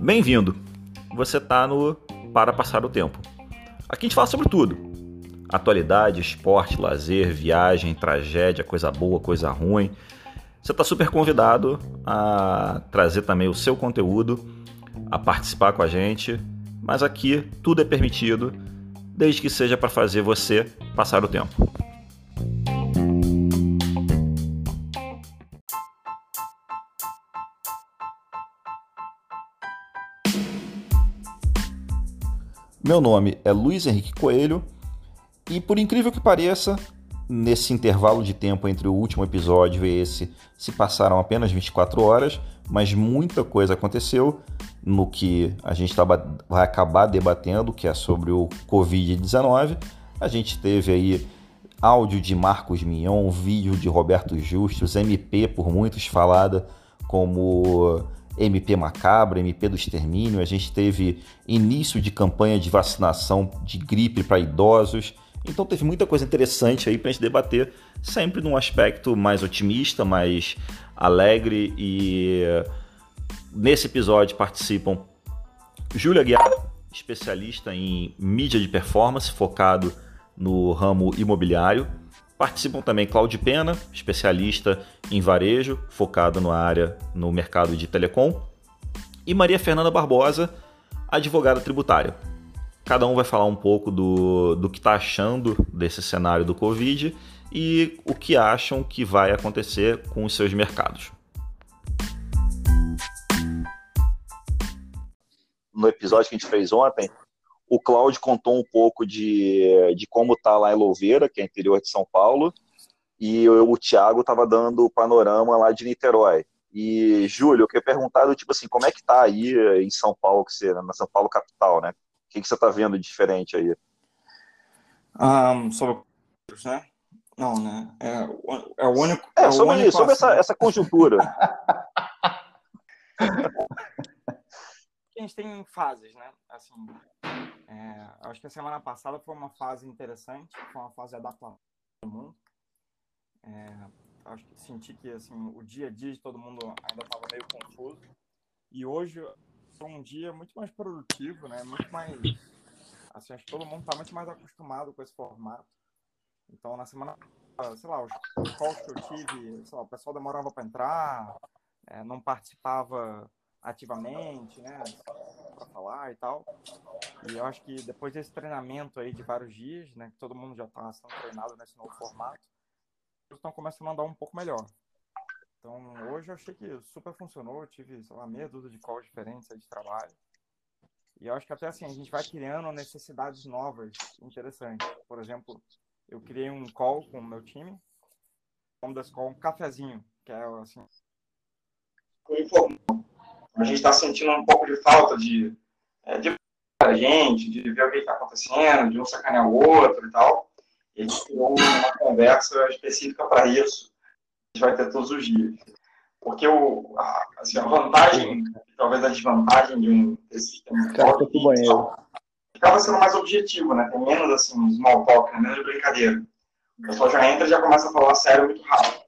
Bem-vindo! Você está no Para Passar o Tempo. Aqui a gente fala sobre tudo: atualidade, esporte, lazer, viagem, tragédia, coisa boa, coisa ruim. Você está super convidado a trazer também o seu conteúdo, a participar com a gente, mas aqui tudo é permitido, desde que seja para fazer você passar o tempo. Meu nome é Luiz Henrique Coelho e, por incrível que pareça, nesse intervalo de tempo entre o último episódio e esse se passaram apenas 24 horas, mas muita coisa aconteceu no que a gente vai acabar debatendo, que é sobre o Covid-19. A gente teve aí áudio de Marcos Mion, vídeo de Roberto Justus, MP por muitos falada como MP Macabra, MP do Extermínio, a gente teve início de campanha de vacinação de gripe para idosos. Então teve muita coisa interessante aí para a gente debater, sempre num aspecto mais otimista, mais alegre e nesse episódio participam Júlia Guiar, especialista em mídia de performance, focado no ramo imobiliário. Participam também Cláudio Pena, especialista em varejo, focado na área no mercado de telecom, e Maria Fernanda Barbosa, advogada tributária. Cada um vai falar um pouco do, do que está achando desse cenário do Covid e o que acham que vai acontecer com os seus mercados. No episódio que a gente fez ontem, o Cláudio contou um pouco de, de como está lá em Louveira, que é interior de São Paulo, e eu, o Thiago estava dando o panorama lá de Niterói. E, Júlio, eu queria perguntar, tipo assim, como é que tá aí em São Paulo, que você, na São Paulo capital, né? O que, que você está vendo de diferente aí? Um, sobre né? Não, né? É, é o único. É, é sobre isso, sobre essa, essa conjuntura. a gente tem fases, né? Assim, é, acho que a semana passada foi uma fase interessante, foi uma fase de adaptação do mundo. É, acho que senti que assim, o dia a dia de todo mundo ainda estava meio confuso. E hoje foi um dia muito mais produtivo, né? Muito mais. Assim, acho que todo mundo está muito mais acostumado com esse formato. Então, na semana, sei lá, os calls que eu tive, lá, o pessoal demorava para entrar, é, não participava ativamente, né, para falar e tal. E eu acho que depois desse treinamento aí de vários dias, né, que todo mundo já está sendo treinado nesse novo formato, estão começando a andar um pouco melhor. Então, hoje eu achei que super funcionou, eu tive, sei lá, meia dúzia de calls diferentes aí de trabalho. E eu acho que até assim, a gente vai criando necessidades novas, interessantes. Por exemplo, eu criei um call com o meu time, um desse call, um cafezinho, que é assim... Informal a gente está sentindo um pouco de falta de, é, de a gente, de ver o que está acontecendo, de um sacanear o outro e tal. E a gente criou uma conversa específica para isso, que a gente vai ter todos os dias. Porque o, a, assim, a vantagem, talvez a desvantagem de um desse sistema acaba sendo mais objetivo, né? Tem menos assim, small talk, né? menos brincadeira. O pessoal já entra e já começa a falar sério muito rápido.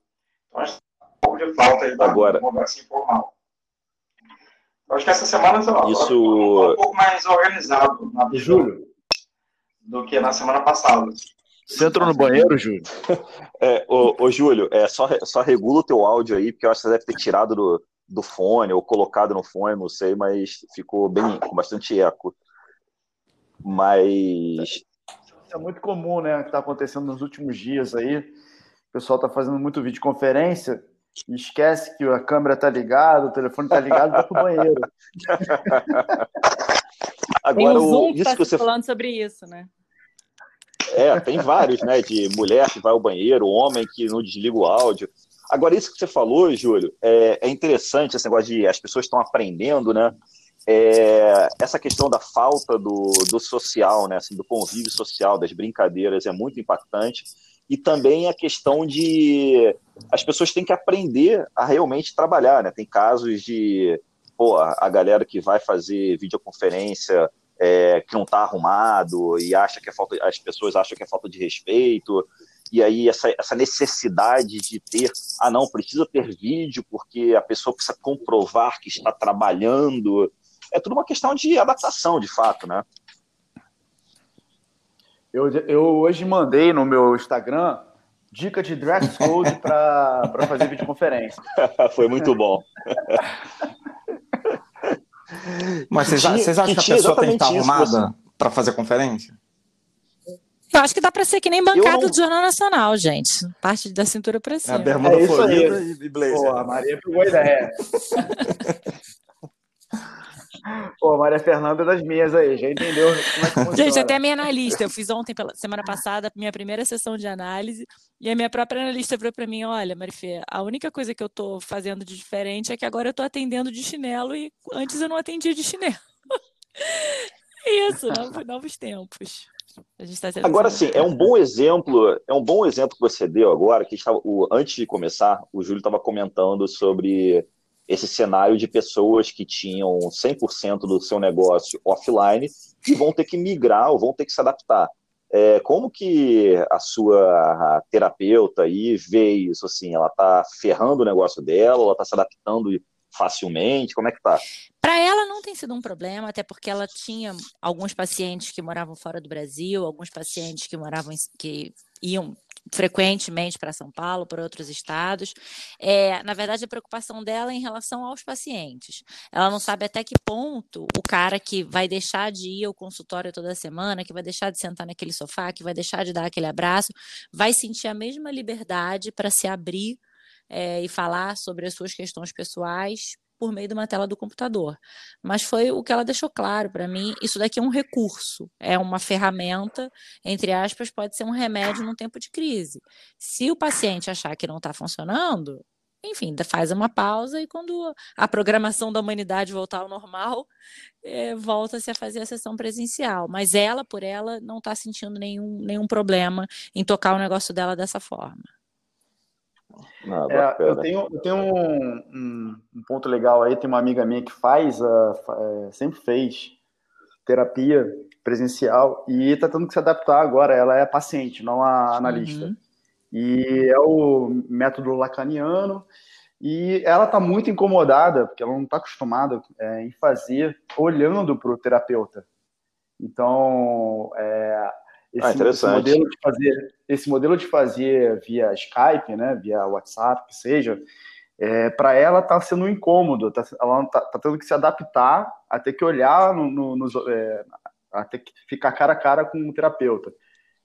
Então a gente tem um pouco de falta aí da Agora, conversa informal. Eu acho que essa semana sei lá, Isso... um pouco mais organizado na Júlio do que na semana passada. Você entrou no banheiro, Júlio? É, ô, ô, Júlio, é, só, só regula o teu áudio aí, porque eu acho que você deve ter tirado do, do fone ou colocado no fone, não sei, mas ficou bem com bastante eco. Mas. É muito comum, né? O que está acontecendo nos últimos dias aí. O pessoal está fazendo muito videoconferência esquece que a câmera tá ligada, o telefone tá ligado, vai pro banheiro. Agora, tem o Zoom que tá você... falando sobre isso, né? É, tem vários, né? De mulher que vai ao banheiro, homem que não desliga o áudio. Agora, isso que você falou, Júlio, é, é interessante esse negócio de as pessoas estão aprendendo, né? É, essa questão da falta do, do social, né? Assim, do convívio social, das brincadeiras, é muito impactante e também a questão de as pessoas têm que aprender a realmente trabalhar, né? Tem casos de pô, a galera que vai fazer videoconferência é, que não está arrumado e acha que é falta, as pessoas acham que é falta de respeito. e aí essa, essa necessidade de ter, ah não, precisa ter vídeo porque a pessoa precisa comprovar que está trabalhando, é tudo uma questão de adaptação, de fato, né? Eu, eu hoje mandei no meu Instagram dica de dress code para fazer videoconferência. Foi muito bom. Mas vocês, vocês acham que, que a pessoa tem que estar arrumada para fazer conferência? Eu acho que dá para ser que nem bancada não... do Jornal Nacional, gente. Parte da cintura para cima. É, bermuda é florida e blazer. Pô, a Maria pegou a ideia. Pô, Maria Fernanda é das minhas aí, já entendeu como é que Gente, até a minha analista, eu fiz ontem, pela semana passada, minha primeira sessão de análise, e a minha própria analista falou para mim, olha, Marifê, a única coisa que eu tô fazendo de diferente é que agora eu tô atendendo de chinelo e antes eu não atendia de chinelo. Isso, novos, novos tempos. Tá agora sim, é um bom exemplo, é um bom exemplo que você deu agora, que estava, o, antes de começar, o Júlio estava comentando sobre esse cenário de pessoas que tinham 100% do seu negócio offline e vão ter que migrar ou vão ter que se adaptar. É, como que a sua terapeuta aí vê isso? Assim, ela está ferrando o negócio dela, ela está se adaptando facilmente? Como é que tá? Para ela não tem sido um problema, até porque ela tinha alguns pacientes que moravam fora do Brasil, alguns pacientes que moravam que iam frequentemente para São Paulo, para outros estados. É, na verdade, a preocupação dela é em relação aos pacientes. Ela não sabe até que ponto o cara que vai deixar de ir ao consultório toda semana, que vai deixar de sentar naquele sofá, que vai deixar de dar aquele abraço, vai sentir a mesma liberdade para se abrir é, e falar sobre as suas questões pessoais por meio de uma tela do computador. Mas foi o que ela deixou claro para mim. Isso daqui é um recurso, é uma ferramenta, entre aspas, pode ser um remédio num tempo de crise. Se o paciente achar que não está funcionando, enfim, faz uma pausa e quando a programação da humanidade voltar ao normal, é, volta-se a fazer a sessão presencial. Mas ela, por ela, não está sentindo nenhum, nenhum problema em tocar o negócio dela dessa forma. Ah, é, eu tenho, eu tenho um, um, um, ponto legal aí, tem uma amiga minha que faz, uh, sempre fez terapia presencial e está tendo que se adaptar agora. Ela é paciente, não a analista. Uhum. E é o método lacaniano. E ela está muito incomodada, porque ela não está acostumada é, em fazer olhando para o terapeuta. Então, é, esse, ah, esse, modelo de fazer esse modelo de fazer via Skype, né, via WhatsApp, que seja, é, para ela está sendo um incômodo, tá, ela está tá tendo que se adaptar a ter que olhar no, no, no é, a ter que ficar cara a cara com o terapeuta.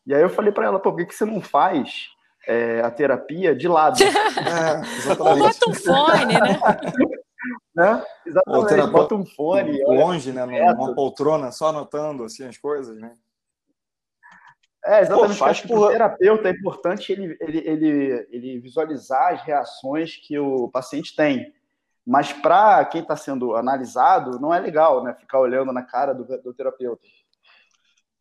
E aí eu falei para ela, por que, que você não faz é, a terapia de lado? é, Ou bota um fone, né? né? Exatamente, bota um fone. Longe, né? Numa poltrona, só anotando assim, as coisas, né? É, exatamente. Pô, faz por... o terapeuta é importante ele, ele, ele, ele visualizar as reações que o paciente tem. Mas para quem está sendo analisado, não é legal, né? Ficar olhando na cara do, do terapeuta.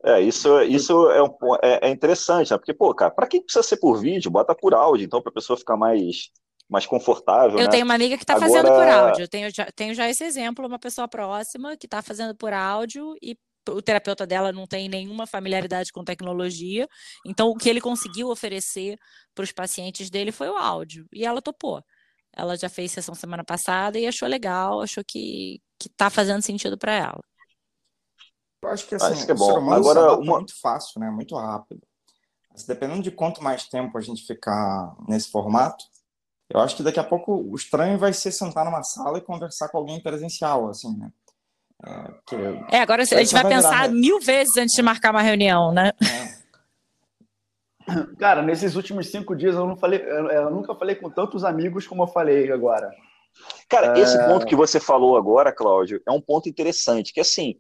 É, isso, isso é, um, é, é interessante, né? Porque, pô, cara, para quem precisa ser por vídeo, bota por áudio, então, para a pessoa ficar mais, mais confortável. Eu né? tenho uma amiga que está Agora... fazendo por áudio. Eu tenho já, tenho já esse exemplo, uma pessoa próxima que está fazendo por áudio e o terapeuta dela não tem nenhuma familiaridade com tecnologia, então o que ele conseguiu oferecer para os pacientes dele foi o áudio, e ela topou. Ela já fez sessão semana passada e achou legal, achou que está fazendo sentido para ela. Eu acho que assim, acho que é bom. Agora uma... muito fácil, né? Muito rápido. Mas, dependendo de quanto mais tempo a gente ficar nesse formato, eu acho que daqui a pouco o estranho vai ser sentar numa sala e conversar com alguém presencial, assim, né? É, agora a gente vai pensar mil vezes antes de marcar uma reunião, né? É. Cara, nesses últimos cinco dias eu, não falei, eu nunca falei com tantos amigos como eu falei agora. Cara, é... esse ponto que você falou agora, Cláudio, é um ponto interessante, que assim,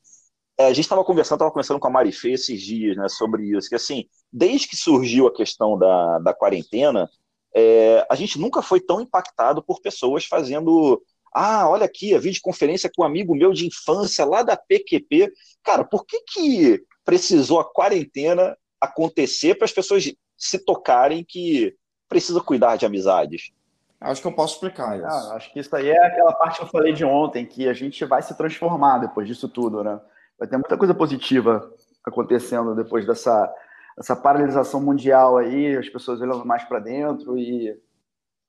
é, a gente estava conversando, estava conversando com a Marifê esses dias, né, sobre isso, que assim, desde que surgiu a questão da, da quarentena, é, a gente nunca foi tão impactado por pessoas fazendo ah, olha aqui, a videoconferência com um amigo meu de infância lá da PQP. Cara, por que, que precisou a quarentena acontecer para as pessoas se tocarem que precisa cuidar de amizades? Acho que eu posso explicar isso. Ah, acho que isso aí é aquela parte que eu falei de ontem, que a gente vai se transformar depois disso tudo, né? Vai ter muita coisa positiva acontecendo depois dessa essa paralisação mundial aí, as pessoas olhando mais para dentro e,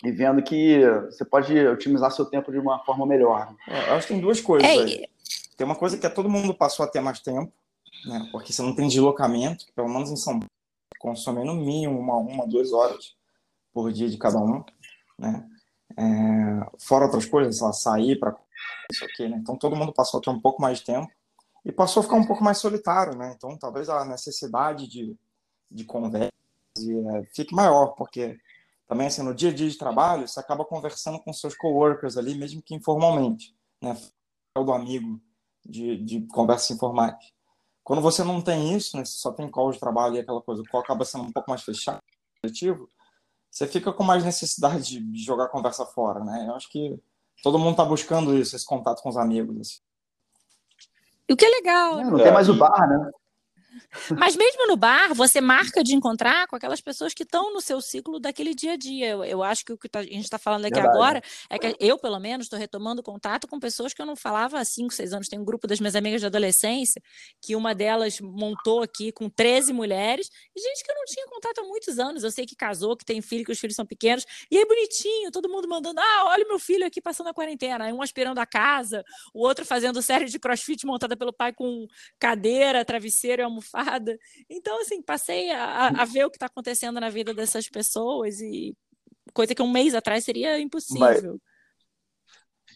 e vendo que você pode otimizar seu tempo de uma forma melhor. É, eu acho que tem duas coisas. É, tem uma coisa que é todo mundo passou a ter mais tempo, né? porque você não tem deslocamento, pelo menos em São Paulo, consome no mínimo uma, uma, duas horas por dia de cada um. Né? É, fora outras coisas, sei lá, sair para isso aqui, né? Então todo mundo passou a ter um pouco mais de tempo e passou a ficar um pouco mais solitário, né? Então talvez a necessidade de, de conversa é, fique maior, porque também assim no dia a dia de trabalho você acaba conversando com seus coworkers ali, mesmo que informalmente, né? Do amigo de, de conversas informais. Quando você não tem isso, né? Você só tem call de trabalho e aquela coisa, o call acaba sendo um pouco mais fechado, objetivo, você fica com mais necessidade de jogar a conversa fora, né? Eu acho que todo mundo está buscando isso, esse contato com os amigos. Assim. O que é legal. Não, não tem mais o bar, né? Mas mesmo no bar, você marca de encontrar com aquelas pessoas que estão no seu ciclo daquele dia a dia. Eu, eu acho que o que tá, a gente está falando aqui Verdade. agora é que eu, pelo menos, estou retomando contato com pessoas que eu não falava há 5, 6 anos. Tem um grupo das minhas amigas de adolescência que uma delas montou aqui com 13 mulheres e gente que eu não tinha contato há muitos anos. Eu sei que casou, que tem filho, que os filhos são pequenos. E aí, bonitinho, todo mundo mandando: ah, olha meu filho aqui passando a quarentena. Aí um aspirando a casa, o outro fazendo série de crossfit montada pelo pai com cadeira, travesseiro e almofada então, assim, passei a, a ver o que está acontecendo na vida dessas pessoas e coisa que um mês atrás seria impossível. Mas...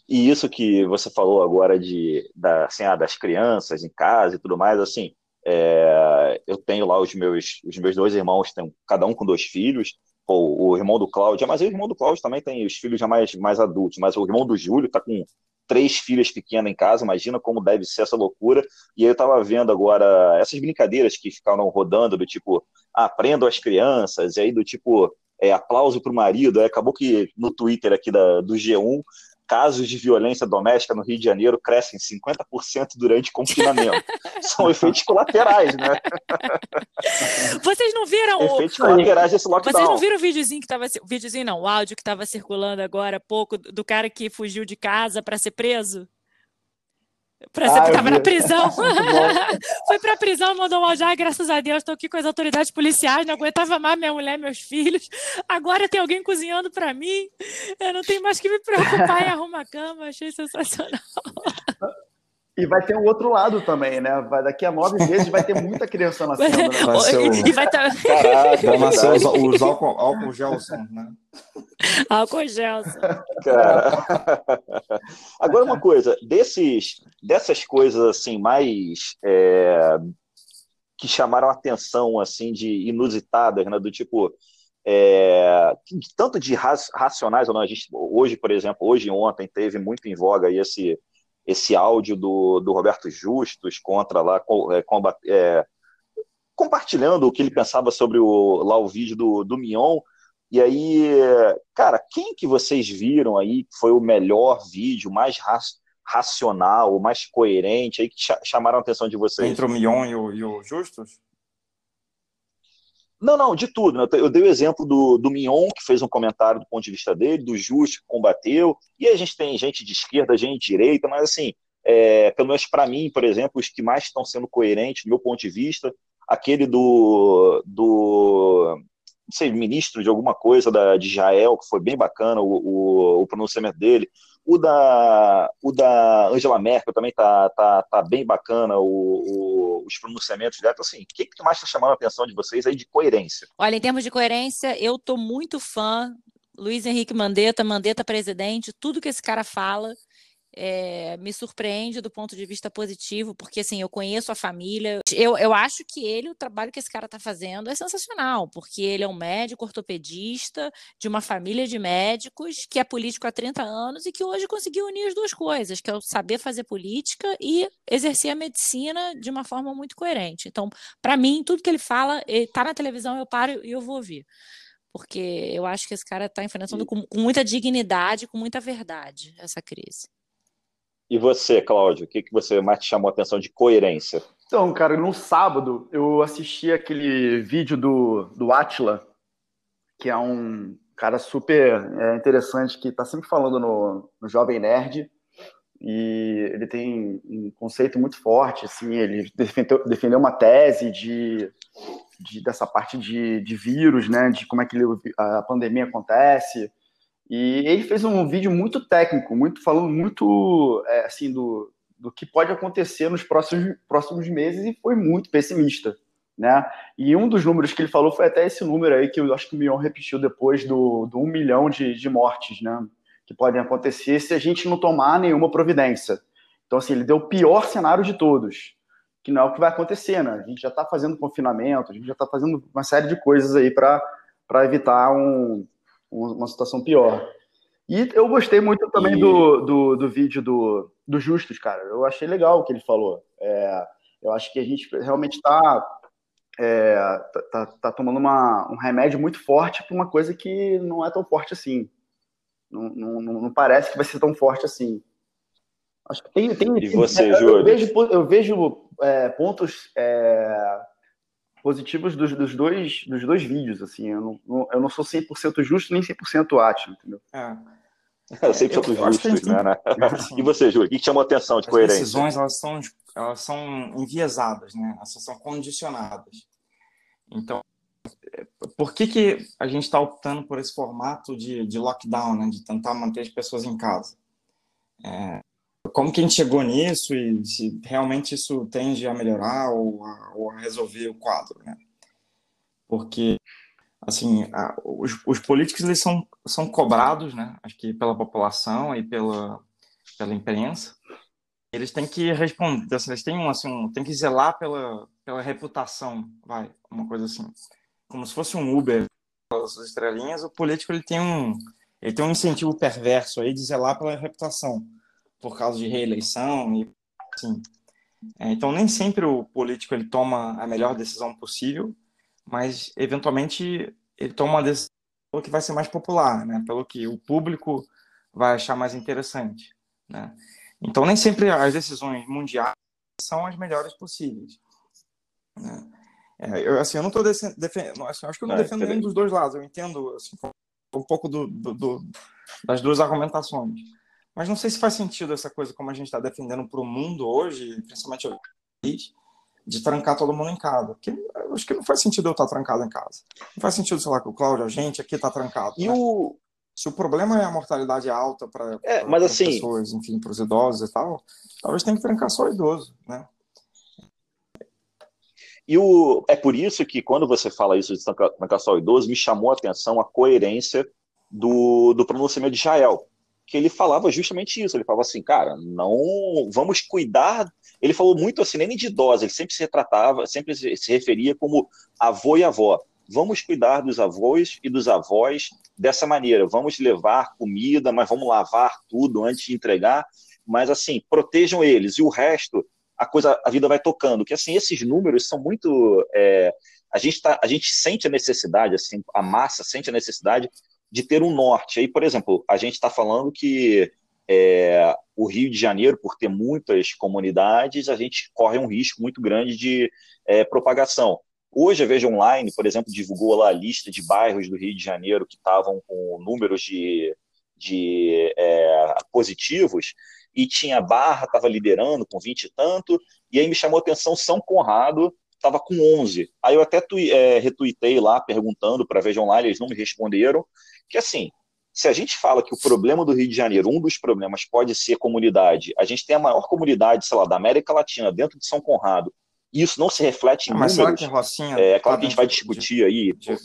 E isso que você falou agora de da, assim, ah, das crianças em casa e tudo mais, assim, é, eu tenho lá os meus, os meus dois irmãos, tem, cada um com dois filhos, o, o irmão do Cláudio, mas o irmão do Cláudio também tem os filhos já mais, mais adultos, mas o irmão do Júlio está com três filhas pequenas em casa, imagina como deve ser essa loucura. E eu estava vendo agora essas brincadeiras que ficaram rodando, do tipo, ah, aprendo as crianças, e aí do tipo, é, aplauso para o marido. Aí acabou que no Twitter aqui da, do G1 casos de violência doméstica no Rio de Janeiro crescem 50% durante confinamento. São efeitos colaterais, né? Vocês não viram efeitos o... colaterais desse lockdown. Vocês não viram o videozinho que estava o videozinho não, o áudio que estava circulando agora há pouco do cara que fugiu de casa para ser preso? Pra ser ah, que tava na prisão. Foi pra prisão, mandou um áudio. Ah, graças a Deus, estou aqui com as autoridades policiais, não aguentava mais minha mulher, meus filhos. Agora tem alguém cozinhando para mim. Eu não tenho mais que me preocupar em arrumar a cama. Achei sensacional. E vai ter o um outro lado também, né? Vai, daqui a nove meses vai ter muita criança nascendo. Né? Vai ser o... E vai tá... Caraca, vai nascer os, os álcool, álcool Gelson, né? Álcool Gelson. Cara. Agora uma coisa, desses, dessas coisas assim mais é, que chamaram atenção assim de inusitadas, né? Do tipo é, tanto de racionais ou não, a gente hoje, por exemplo, hoje e ontem teve muito em voga aí esse esse áudio do, do Roberto Justus contra lá, é, combat, é, compartilhando o que ele pensava sobre o, lá o vídeo do, do Mion. E aí, cara, quem que vocês viram aí que foi o melhor vídeo, mais ra racional, mais coerente, aí que chamaram a atenção de vocês? Entre o Mion e o, e o Justus? Não, não, de tudo. Né? Eu dei o exemplo do, do Mignon, que fez um comentário do ponto de vista dele, do Justo, que combateu, e a gente tem gente de esquerda, gente de direita, mas assim, é, pelo menos para mim, por exemplo, os que mais estão sendo coerentes, do meu ponto de vista, aquele do, do não sei, ministro de alguma coisa da, de Israel, que foi bem bacana o, o, o pronunciamento dele, o da, o da Angela Merkel também tá, tá, tá bem bacana, o, o, os pronunciamentos dela. Então, assim, o que, que mais está chamando a atenção de vocês aí de coerência? Olha, em termos de coerência, eu tô muito fã. Luiz Henrique Mandetta, Mandetta presidente, tudo que esse cara fala é, me surpreende do ponto de vista positivo, porque assim, eu conheço a família. Eu, eu acho que ele, o trabalho que esse cara está fazendo é sensacional, porque ele é um médico ortopedista de uma família de médicos que é político há 30 anos e que hoje conseguiu unir as duas coisas, que é o saber fazer política e exercer a medicina de uma forma muito coerente. Então, para mim, tudo que ele fala, está na televisão, eu paro e eu vou ouvir porque eu acho que esse cara está enfrentando com, com, muita dignidade, com muita verdade essa crise. E você, Cláudio, o que, que você mais te chamou a atenção de coerência? Então, cara, no sábado eu assisti aquele vídeo do, do Atila, que é um cara super é, interessante que está sempre falando no, no Jovem Nerd. E ele tem um conceito muito forte, assim, ele defendeu, defendeu uma tese de de, dessa parte de, de vírus, né? De como é que a pandemia acontece. E ele fez um vídeo muito técnico, muito falando muito é, assim do, do que pode acontecer nos próximos, próximos meses e foi muito pessimista. Né? E um dos números que ele falou foi até esse número aí que eu acho que o Mion repetiu depois do, do um milhão de, de mortes, né? Que podem acontecer se a gente não tomar nenhuma providência. Então, assim, ele deu o pior cenário de todos, que não é o que vai acontecer, né? A gente já está fazendo confinamento, a gente já está fazendo uma série de coisas aí para evitar um, uma situação pior. E eu gostei muito também e... do, do, do, vídeo do, do Justus, cara. Eu achei legal o que ele falou. É, eu acho que a gente realmente está é, tá, tá, tá, tomando uma, um remédio muito forte para uma coisa que não é tão forte assim. Não, não, não, parece que vai ser tão forte assim. Acho que tem. tem e você, eu, Júlio? Eu vejo, eu vejo é, pontos é, positivos dos, dos, dois, dos dois vídeos, assim. Eu não, eu não sou 100% justo nem 100% átimo, entendeu? É. Eu sempre sou justo, né? né? Assim, e você, Júlio, o que chamou a atenção de as coerência? As decisões, elas são, elas são enviesadas, né? Elas são condicionadas. Então, por que, que a gente está optando por esse formato de, de lockdown, né? De tentar manter as pessoas em casa? É, como que a gente chegou nisso e se realmente isso tende a melhorar ou a, ou a resolver o quadro, né? Porque, assim, a, os, os, políticos eles são, são cobrados, né? Acho que pela população e pela, pela imprensa. Eles têm que responder, assim, eles têm, assim, um, têm que zelar pela, pela reputação, vai, uma coisa assim. Como se fosse um Uber, as estrelinhas, o político ele tem um, ele tem um incentivo perverso aí de zelar pela reputação por causa de reeleição e assim. É, então nem sempre o político ele toma a melhor decisão possível, mas eventualmente ele toma uma decisão que vai ser mais popular, né? Pelo que o público vai achar mais interessante, né? Então nem sempre as decisões mundiais são as melhores possíveis. Né? É, eu, assim, eu não estou defendendo, assim, acho que eu não, defendo nenhum dos dois lados. Eu entendo assim, um pouco do, do, do, das duas argumentações. Mas não sei se faz sentido essa coisa como a gente está defendendo para o mundo hoje, principalmente o país, de trancar todo mundo em casa. Acho que não faz sentido eu estar trancado em casa. Não faz sentido, sei lá, que o Cláudio, a gente aqui está trancado. E né? o... Se o problema é a mortalidade alta para é, as assim... pessoas, enfim, para os idosos e tal, talvez tenha que trancar só o idoso, né? E o, é por isso que, quando você fala isso de trancar só o idoso, me chamou a atenção a coerência do, do pronunciamento de Israel que ele falava justamente isso. Ele falava assim, cara, não vamos cuidar. Ele falou muito assim, nem de idosa, ele sempre se retratava, sempre se referia como avô e avó. Vamos cuidar dos avós e dos avós dessa maneira. Vamos levar comida, mas vamos lavar tudo antes de entregar. Mas assim, protejam eles e o resto, a coisa, a vida vai tocando. Que assim, esses números são muito é, a gente tá, a gente sente a necessidade, assim, a massa sente a necessidade de ter um norte. Aí, por exemplo, a gente está falando que é, o Rio de Janeiro, por ter muitas comunidades, a gente corre um risco muito grande de é, propagação. Hoje a Veja Online, por exemplo, divulgou lá a lista de bairros do Rio de Janeiro que estavam com números de, de é, positivos, e tinha Barra, estava liderando com 20 e tanto, e aí me chamou a atenção São Conrado, estava com 11. Aí eu até é, retuitei lá perguntando para a Veja Online, eles não me responderam, que assim, se a gente fala que o problema do Rio de Janeiro, um dos problemas pode ser comunidade, a gente tem a maior comunidade, sei lá, da América Latina, dentro de São Conrado, e isso não se reflete em Mas números, será que Rocinha é, é claro tá que a gente vai discutir de, aí. De,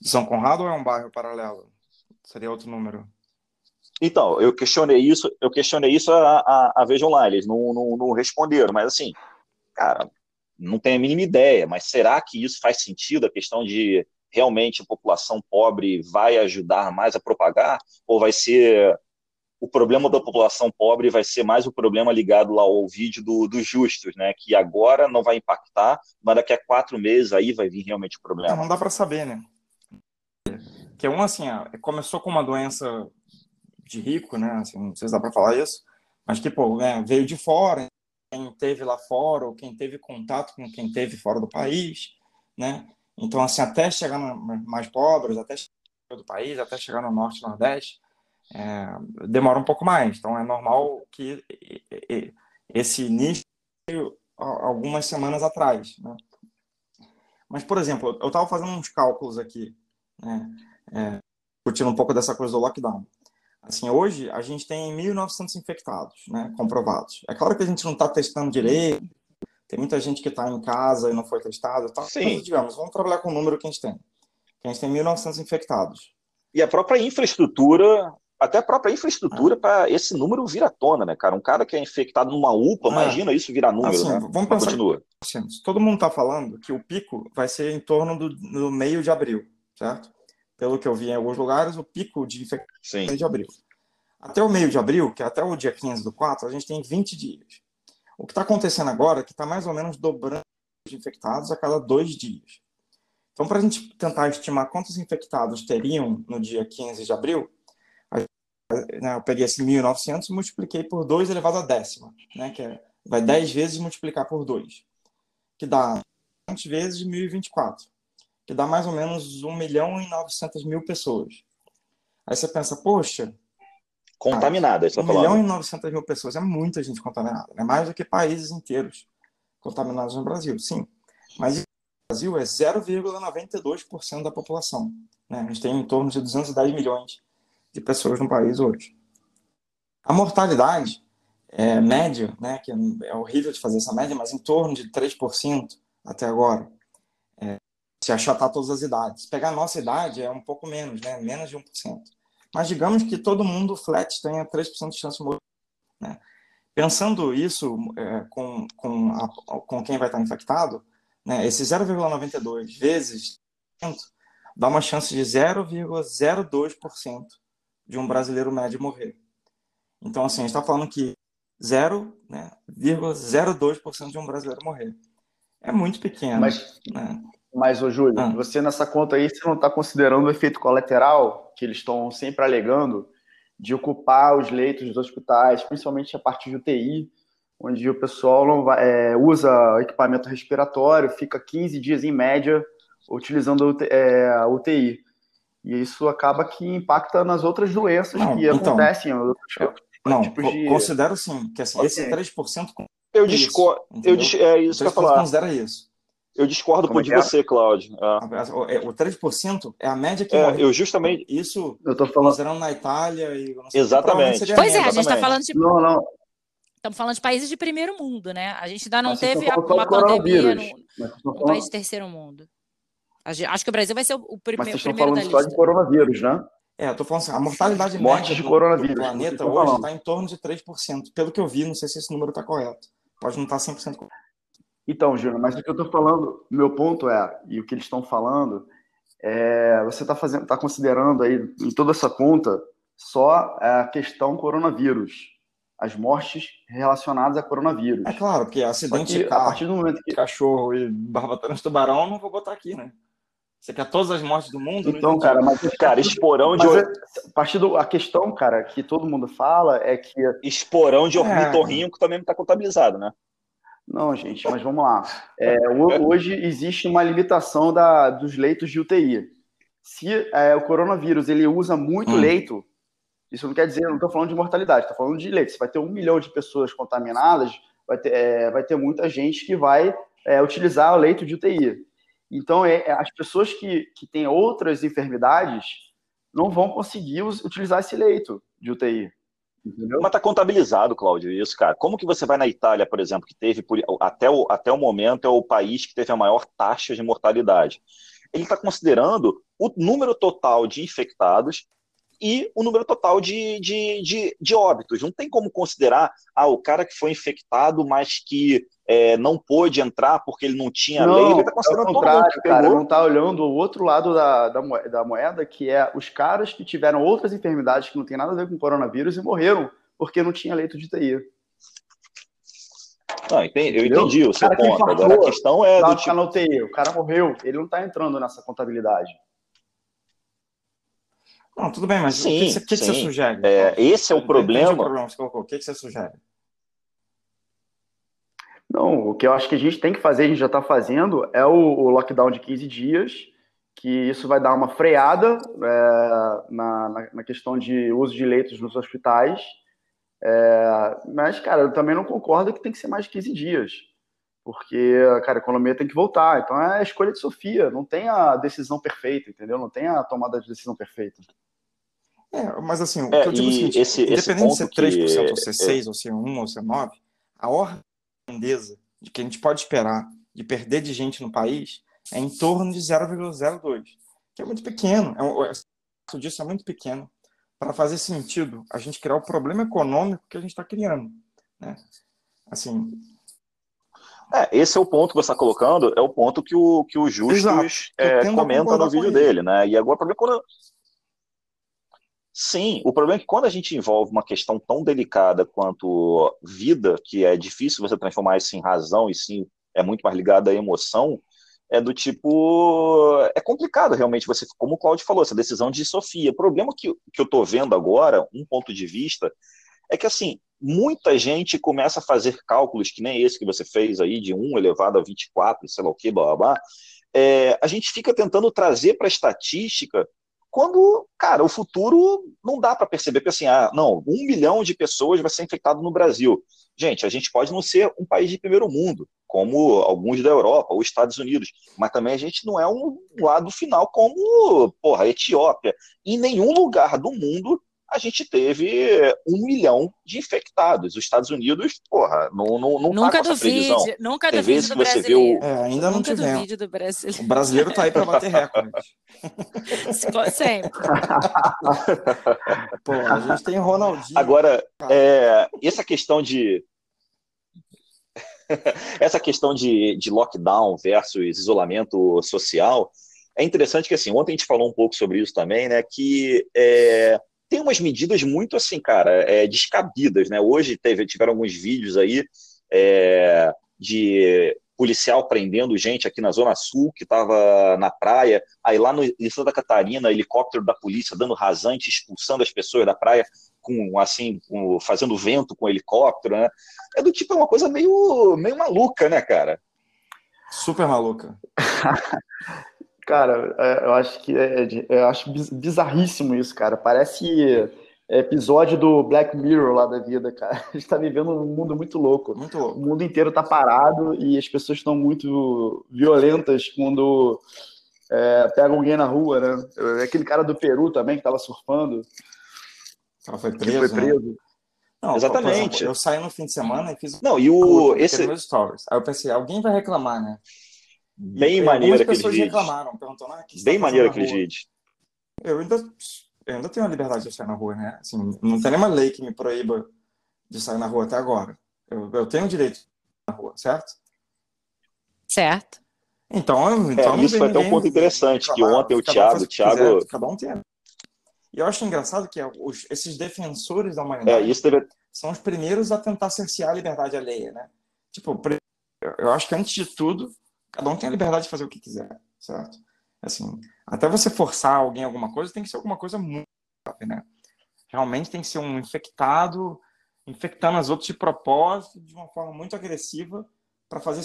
de São Conrado ou é um bairro paralelo? Seria outro número? Então, eu questionei isso, eu questionei isso a, a, a Veja Online, eles não, não, não responderam, mas assim, cara, não tenho a mínima ideia, mas será que isso faz sentido, a questão de realmente a população pobre vai ajudar mais a propagar, ou vai ser o problema da população pobre vai ser mais o problema ligado lá ao vídeo do, dos justos, né? Que agora não vai impactar, mas daqui a quatro meses aí vai vir realmente o problema. Não, não dá para saber, né? Que é um assim, começou com uma doença de rico, né? Assim, não sei se dá para falar isso, mas que pô, né, veio de fora, quem teve lá fora ou quem teve contato com quem teve fora do país, né? Então, assim, até chegar mais pobres, até chegar do país, até chegar no norte nordeste, é, demora um pouco mais. Então, é normal que esse início algumas semanas atrás, né? Mas, por exemplo, eu estava fazendo uns cálculos aqui, né? É, curtindo um pouco dessa coisa do lockdown. Assim, hoje a gente tem 1.900 infectados, né, comprovados. É claro que a gente não está testando direito, tem muita gente que está em casa e não foi testado. Tá? Sim. Mas, digamos, vamos trabalhar com o número que a gente tem. Que a gente tem 1.900 infectados. E a própria infraestrutura, até a própria infraestrutura ah. para esse número vir à tona, né, cara? Um cara que é infectado numa UPA, ah. imagina isso virar número, assim, né? Vamos pensar. Continua. Todo mundo está falando que o pico vai ser em torno do, do meio de abril, certo? Pelo que eu vi em alguns lugares, o pico de infectados é de abril. Até o meio de abril, que é até o dia 15 do 4, a gente tem 20 dias. O que está acontecendo agora é que está mais ou menos dobrando os infectados a cada dois dias. Então, para a gente tentar estimar quantos infectados teriam no dia 15 de abril, né, eu peguei esse 1.900 e multipliquei por 2 elevado a décima, né, que é, vai 10 vezes multiplicar por 2, que dá 20 vezes 1.024, que dá mais ou menos 1 milhão e 900 mil pessoas. Aí você pensa, poxa, Contaminadas, tá 1 milhão e 900 mil pessoas é muita gente contaminada. É mais do que países inteiros contaminados no Brasil, sim. Mas o Brasil é 0,92% da população. Né? A gente tem em torno de 210 milhões de pessoas no país hoje. A mortalidade é, média, né, que é horrível de fazer essa média, mas em torno de 3% até agora. Se achatar todas as idades. Pegar a nossa idade é um pouco menos, né, menos de 1%. Mas digamos que todo mundo flat tenha 3% de chance de morrer. Né? Pensando isso é, com, com, a, com quem vai estar infectado, né, esse 0,92 vezes dá uma chance de 0,02% de um brasileiro médio morrer. Então, assim, a gente está falando que 0,02% né, de um brasileiro morrer. É muito pequeno. Mas, né? Mas ô Júlio, ah. você nessa conta aí, você não está considerando o efeito colateral que eles estão sempre alegando de ocupar os leitos dos hospitais, principalmente a partir de UTI, onde o pessoal não vai, é, usa equipamento respiratório, fica 15 dias em média utilizando é, a UTI. E isso acaba que impacta nas outras doenças não, que então, acontecem. Outros, não, tipos de... considero sim, que assim, esse 3%. Eu discordo. Eu, é isso que eu falar. considera isso. Eu discordo Como é de é? você, Cláudio. É. O 3% é a média que é, morre. Eu justamente. Isso eu tô falando... considerando na Itália e. Exatamente. Pois é, a gente está falando de. Não, não. Estamos falando de países de primeiro mundo, né? A gente ainda não Mas teve uma pandemia no, no país de terceiro mundo. Acho que o Brasil vai ser o, primeiro. Mas vocês estão falando só de coronavírus, né? É, eu tô falando assim, a mortalidade Morte média de coronavírus, do planeta hoje está em torno de 3%. Pelo que eu vi, não sei se esse número está correto. Pode não estar tá 100% correto. Então, Júnior, mas o que eu estou falando, meu ponto é, e o que eles estão falando, é, você está fazendo, tá considerando aí em toda essa conta só a questão coronavírus, as mortes relacionadas a coronavírus. É claro, porque acidente que, de carro, a partir do momento que cachorro e barbatana de tubarão, não vou botar aqui, né? Você quer todas as mortes do mundo? Então, cara, mas cara, esporão de mas, é, a partir do a questão, cara, que todo mundo fala é que esporão de ornitorrinco é... também não está contabilizado, né? Não, gente, mas vamos lá. É, hoje existe uma limitação da, dos leitos de UTI. Se é, o coronavírus ele usa muito hum. leito, isso não quer dizer, não estou falando de mortalidade, estou falando de leito. Você vai ter um milhão de pessoas contaminadas, vai ter, é, vai ter muita gente que vai é, utilizar o leito de UTI. Então, é, é, as pessoas que, que têm outras enfermidades não vão conseguir utilizar esse leito de UTI. Entendeu? Mas está contabilizado, Cláudio, isso, cara. Como que você vai na Itália, por exemplo, que teve, até o, até o momento, é o país que teve a maior taxa de mortalidade? Ele está considerando o número total de infectados e o número total de, de, de, de, óbitos. Não tem como considerar ah, o cara que foi infectado, mas que é, não pôde entrar porque ele não tinha não, lei. Ele está considerando é todo mundo que cara, não está olhando o outro lado da, da, da moeda, que é os caras que tiveram outras enfermidades que não tem nada a ver com coronavírus e morreram porque não tinha leito de TI. Não, entendi, eu entendi o seu ponto. Agora a questão é. Do tipo... no TI, o cara morreu, ele não está entrando nessa contabilidade. Não, tudo bem, mas sim, o que, que, que você sugere? É, esse é o problema. O problema que você colocou. O que, que você sugere? Não, o que eu acho que a gente tem que fazer, a gente já está fazendo, é o, o, lockdown de 15 dias, que isso vai dar uma freada é, na, na, na, questão de uso de leitos nos hospitais. É, mas, cara, eu também não concordo que tem que ser mais de 15 dias. Porque, cara, a economia tem que voltar. Então é a escolha de Sofia. Não tem a decisão perfeita, entendeu? Não tem a tomada de decisão perfeita. É, mas assim, o é, que eu digo é o seguinte, esse, independente esse de ser 3% que... ou ser 6%, ou ser 1% ou ser 9%, a ordem grandeza de que a gente pode esperar de perder de gente no país é em torno de 0,02%, que é muito pequeno. É, o disso é muito pequeno para fazer sentido a gente criar o problema econômico que a gente está criando. Né? Assim, é, esse é o ponto que você está colocando, é o ponto que o, que o Justus é, comenta no vídeo dele, né? E agora o problema é. Sim, o problema é que quando a gente envolve uma questão tão delicada quanto vida, que é difícil você transformar isso em razão e sim é muito mais ligado à emoção, é do tipo. É complicado realmente você, como o Claudio falou, essa decisão de Sofia. O problema que, que eu estou vendo agora, um ponto de vista, é que assim, muita gente começa a fazer cálculos que nem esse que você fez aí, de 1 elevado a 24, sei lá o que, blá blá blá. É, a gente fica tentando trazer para a estatística quando, cara, o futuro não dá para perceber que assim, ah, não, um milhão de pessoas vai ser infectado no Brasil. Gente, a gente pode não ser um país de primeiro mundo, como alguns da Europa ou Estados Unidos, mas também a gente não é um lado final como, porra, Etiópia. Em nenhum lugar do mundo a gente teve um milhão de infectados. Os Estados Unidos, porra, não, não, não nunca tá previsão. Nunca Tem vezes que você vê o... É, ainda nunca não tivemos. Do brasileiro. O brasileiro tá aí para bater recorde. Sempre. Pô, a gente tem Ronaldinho. Agora, é, essa questão de essa questão de, de lockdown versus isolamento social é interessante que assim ontem a gente falou um pouco sobre isso também, né? Que é, tem umas medidas muito assim, cara, é, descabidas, né? Hoje teve, tiveram alguns vídeos aí é, de policial prendendo gente aqui na Zona Sul, que estava na praia, aí lá no, em Santa Catarina, helicóptero da polícia dando rasante, expulsando as pessoas da praia, com assim, com, fazendo vento com helicóptero, né? É do tipo, é uma coisa meio, meio maluca, né, cara? Super maluca. Cara, é, eu acho que é, eu acho bizarríssimo isso, cara. Parece episódio do Black Mirror lá da vida, cara. A gente tá vivendo um mundo muito louco. Muito louco. O mundo inteiro tá parado e as pessoas estão muito violentas quando é, pegam alguém na rua, né? Aquele cara do Peru também que tava surfando. Ela foi preso. Foi preso. Né? Não, Exatamente. Exemplo, eu saí no fim de semana e fiz. Não, e o. Esse... Meus stories. Aí eu pensei, alguém vai reclamar, né? Bem maneiro aquele pessoas vídeo. reclamaram, perguntando, ah, que Bem maneiro aquele vídeo. Eu ainda, eu ainda tenho a liberdade de sair na rua, né? Assim, não tem nenhuma lei que me proíba de sair na rua até agora. Eu, eu tenho o direito de sair na rua, certo? Certo. Então, então é, isso foi até um ponto interessante, que ontem o Thiago, o Thiago... Quiser, cada um tem. E eu acho engraçado que os, esses defensores da humanidade é, isso deve... são os primeiros a tentar cercear a liberdade alheia, né? Tipo, eu acho que antes de tudo, Cada um tem a liberdade de fazer o que quiser, certo? Assim, até você forçar alguém alguma coisa, tem que ser alguma coisa muito grave, né? Realmente tem que ser um infectado, infectando as outras de propósito, de uma forma muito agressiva, para fazer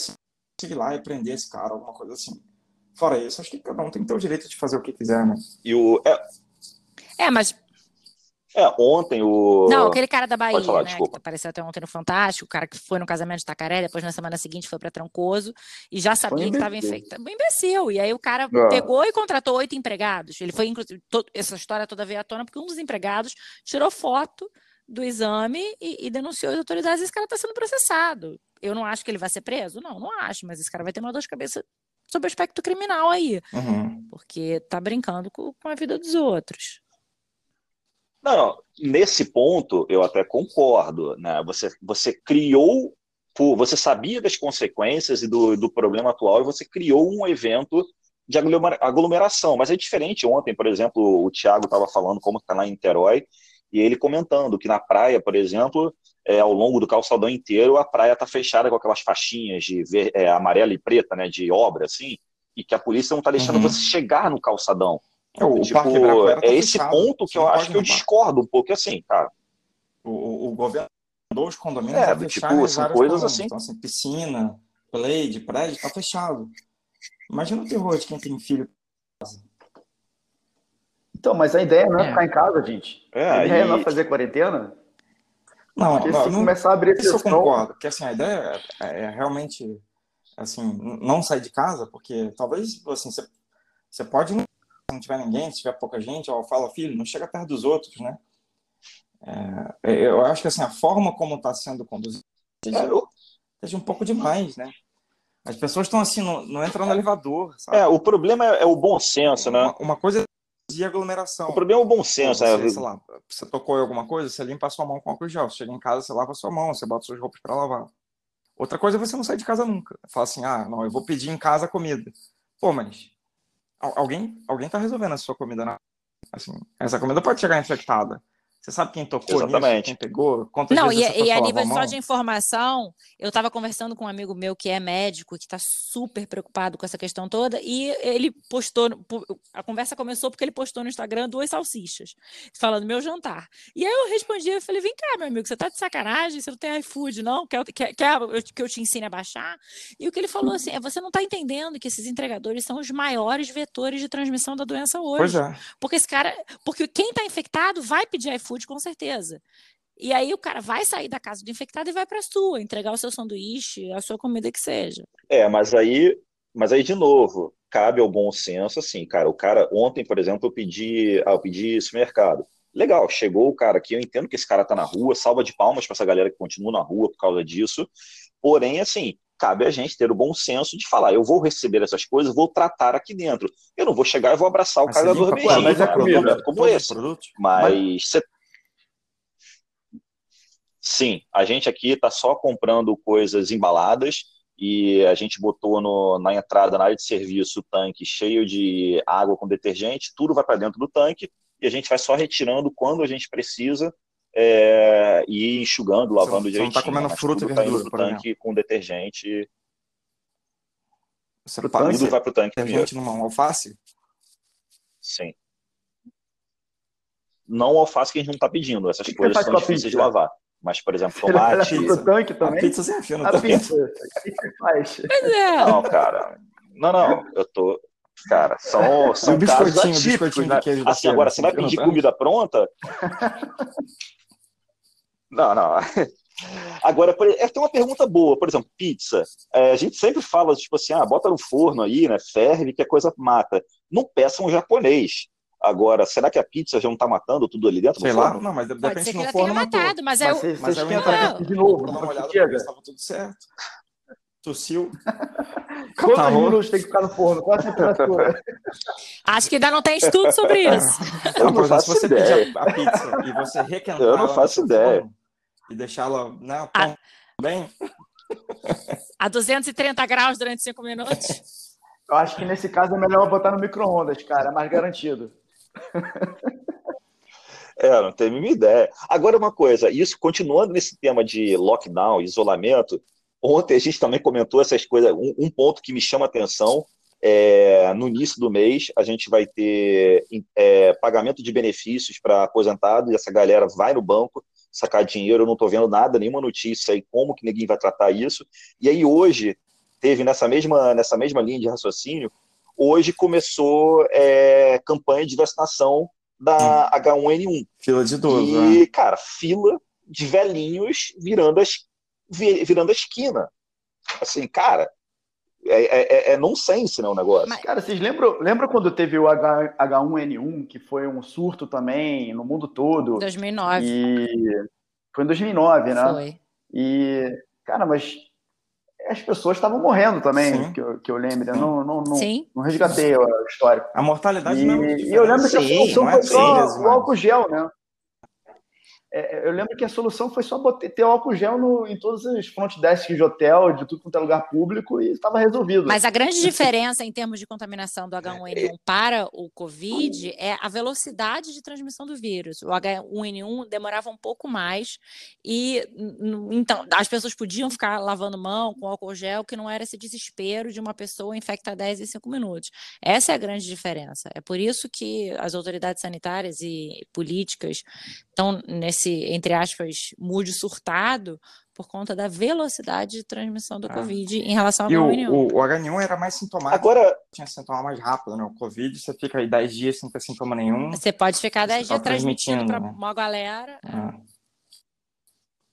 seguir lá e prender esse cara, alguma coisa assim. Fora isso, acho que cada um tem que ter o direito de fazer o que quiser, né? E o. É, é mas é, ontem o. Não, aquele cara da Bahia, falar, né? Desculpa. Que apareceu até ontem no Fantástico, o cara que foi no casamento de Tacaré, depois na semana seguinte foi para Trancoso e já sabia que estava infectado. Um imbecil. E aí o cara ah. pegou e contratou oito empregados. Ele foi, inclusive, essa história toda veio à tona porque um dos empregados tirou foto do exame e, e denunciou as autoridades esse cara está sendo processado. Eu não acho que ele vai ser preso? Não, não acho, mas esse cara vai ter uma dor de cabeça sob o aspecto criminal aí. Uhum. Porque tá brincando com, com a vida dos outros. Não, nesse ponto eu até concordo. Né? Você, você criou, você sabia das consequências e do, do problema atual e você criou um evento de aglomeração. Mas é diferente. Ontem, por exemplo, o Thiago estava falando como está lá em Niterói e ele comentando que na praia, por exemplo, é, ao longo do calçadão inteiro, a praia está fechada com aquelas faixinhas de ver, é, amarela e preta, né, de obra, assim, e que a polícia não está deixando uhum. você chegar no calçadão. É, o tipo, tá é esse fechado, ponto que eu acho que eu discordo um pouco, assim, cara. O, o governo mandou os condomínios é, tipo, são coisas assim. Então, assim, piscina, play de prédio, tá fechado. Imagina o terror de quem tem filho. Então, mas a ideia não é, é. ficar em casa, gente. É, a ideia e... não é fazer quarentena. Não, porque não, se não, começar a abrir isso eu concordo, porque assim, a ideia é, é realmente assim, não sair de casa, porque talvez, assim, você, você pode não, se não tiver ninguém, se tiver pouca gente, ou fala, filho, não chega perto dos outros, né? É, eu acho que, assim, a forma como está sendo conduzido seja um pouco demais, né? As pessoas estão assim, não, não entram no elevador, sabe? É, o problema é, é o bom senso, né? Uma, uma coisa de aglomeração. O problema é o bom senso. Você, né? sei lá, você tocou em alguma coisa, você limpa a sua mão com álcool gel. Você chega em casa, você lava a sua mão, você bota suas roupas para lavar. Outra coisa é você não sair de casa nunca. Fala assim, ah, não, eu vou pedir em casa comida. Pô, mas alguém, alguém tá resolvendo a sua comida, né? Assim, essa comida pode chegar infectada. Você sabe quem tocou Exatamente. Nisso, quem pegou? Quantas Não, e, e a nível só de informação, eu estava conversando com um amigo meu que é médico, que está super preocupado com essa questão toda, e ele postou, a conversa começou porque ele postou no Instagram duas salsichas, falando meu jantar. E aí eu respondi, eu falei, vem cá, meu amigo, você tá de sacanagem? Você não tem iFood, não? Quer, quer, quer que eu te ensine a baixar? E o que ele falou assim, é, você não está entendendo que esses entregadores são os maiores vetores de transmissão da doença hoje. Pois é. Porque esse cara, porque quem está infectado vai pedir iFood iFood, com certeza. E aí o cara vai sair da casa do infectado e vai para a sua, entregar o seu sanduíche, a sua comida que seja. É, mas aí, mas aí de novo, cabe ao bom senso, assim, cara, o cara, ontem, por exemplo, eu pedi, ah, eu pedi supermercado. Legal, chegou o cara aqui, eu entendo que esse cara tá na rua, salva de palmas para essa galera que continua na rua por causa disso. Porém, assim, cabe a gente ter o bom senso de falar, eu vou receber essas coisas, vou tratar aqui dentro. Eu não vou chegar e vou abraçar o mas cara da dormidinha, mas é comida, como esse. Mas, mas... Você Sim, a gente aqui está só comprando coisas embaladas e a gente botou no, na entrada, na área de serviço, o tanque cheio de água com detergente, tudo vai para dentro do tanque e a gente vai só retirando quando a gente precisa é, e enxugando, lavando você, direitinho. Você não está comendo fruta e tá verdura, tá por tanque exemplo. com detergente. Você tudo vai para o tanque. Detergente numa alface? Sim. Não alface que a gente não está pedindo, essas que coisas são difíceis de lavar. Mas, por exemplo, tomate. Pizza. tanque também? A pizza você enfia no a tanque. Pizza. A pizza faz. Pois é. Não, cara. Não, não. Eu tô. Cara, são, são casos atípicos, né? Assim, agora, você vai pedir comida pronta? não, não. Agora, é, tem uma pergunta boa, por exemplo, pizza. É, a gente sempre fala, tipo assim, ah, bota no forno aí, né? Ferve, que a coisa mata. Não peça um japonês. Agora, será que a pizza já não está matando tudo ali dentro? Sei lá, não, mas de repente ser no forno matado, mas, é o... Mas, mas é de novo, dá uma olhada estava tudo certo. Tossiu. Quantos tá minutos tem que ficar no forno? Qual a temperatura? Acho que ainda não tem estudo sobre isso. Eu não faço se você ideia. pedir a pizza e você requentar Eu não faço ideia. E deixá-la né, a... bem... A 230 graus durante 5 minutos. Eu acho que nesse caso é melhor botar no micro-ondas, cara, é mais garantido. É, não tenho a mínima ideia. Agora, uma coisa, isso continuando nesse tema de lockdown, isolamento, ontem a gente também comentou essas coisas. Um, um ponto que me chama a atenção é no início do mês a gente vai ter é, pagamento de benefícios para aposentados, e essa galera vai no banco sacar dinheiro, eu não estou vendo nada, nenhuma notícia aí como que ninguém vai tratar isso. E aí hoje teve nessa mesma, nessa mesma linha de raciocínio hoje começou é, campanha de vacinação da hum. H1N1. Fila de idoso. E, né? cara, fila de velhinhos virando, as, virando a esquina. Assim, cara, é, é, é, é nonsense, né, o negócio. Mas, cara, vocês lembram, lembram quando teve o H, H1N1, que foi um surto também no mundo todo? 2009. E... Foi em 2009, né? Foi. E, cara, mas as pessoas estavam morrendo também, que eu, que eu lembro. Eu não, não, não, não resgatei a história. A mortalidade e, não é E eu lembro que a solução é foi só o álcool gel, né? É, é, eu lembro que a solução foi só botar, ter álcool gel no, em todos os front desks de hotel, de tudo quanto é lugar público, e estava resolvido. Mas a grande diferença em termos de contaminação do H1N1 para o Covid é a velocidade de transmissão do vírus. O H1N1 demorava um pouco mais, e então as pessoas podiam ficar lavando mão com álcool gel, que não era esse desespero de uma pessoa infectar 10 em 5 minutos. Essa é a grande diferença. É por isso que as autoridades sanitárias e políticas estão nesse esse, entre aspas, mude surtado por conta da velocidade de transmissão do ah. Covid em relação ao H1N1. O, o, H1N1 era mais sintomático. Agora... Tinha sintoma mais rápido, né? O Covid, você fica aí 10 dias sem ter sintoma nenhum. Você pode ficar 10 dias tá transmitindo para né? uma galera. É.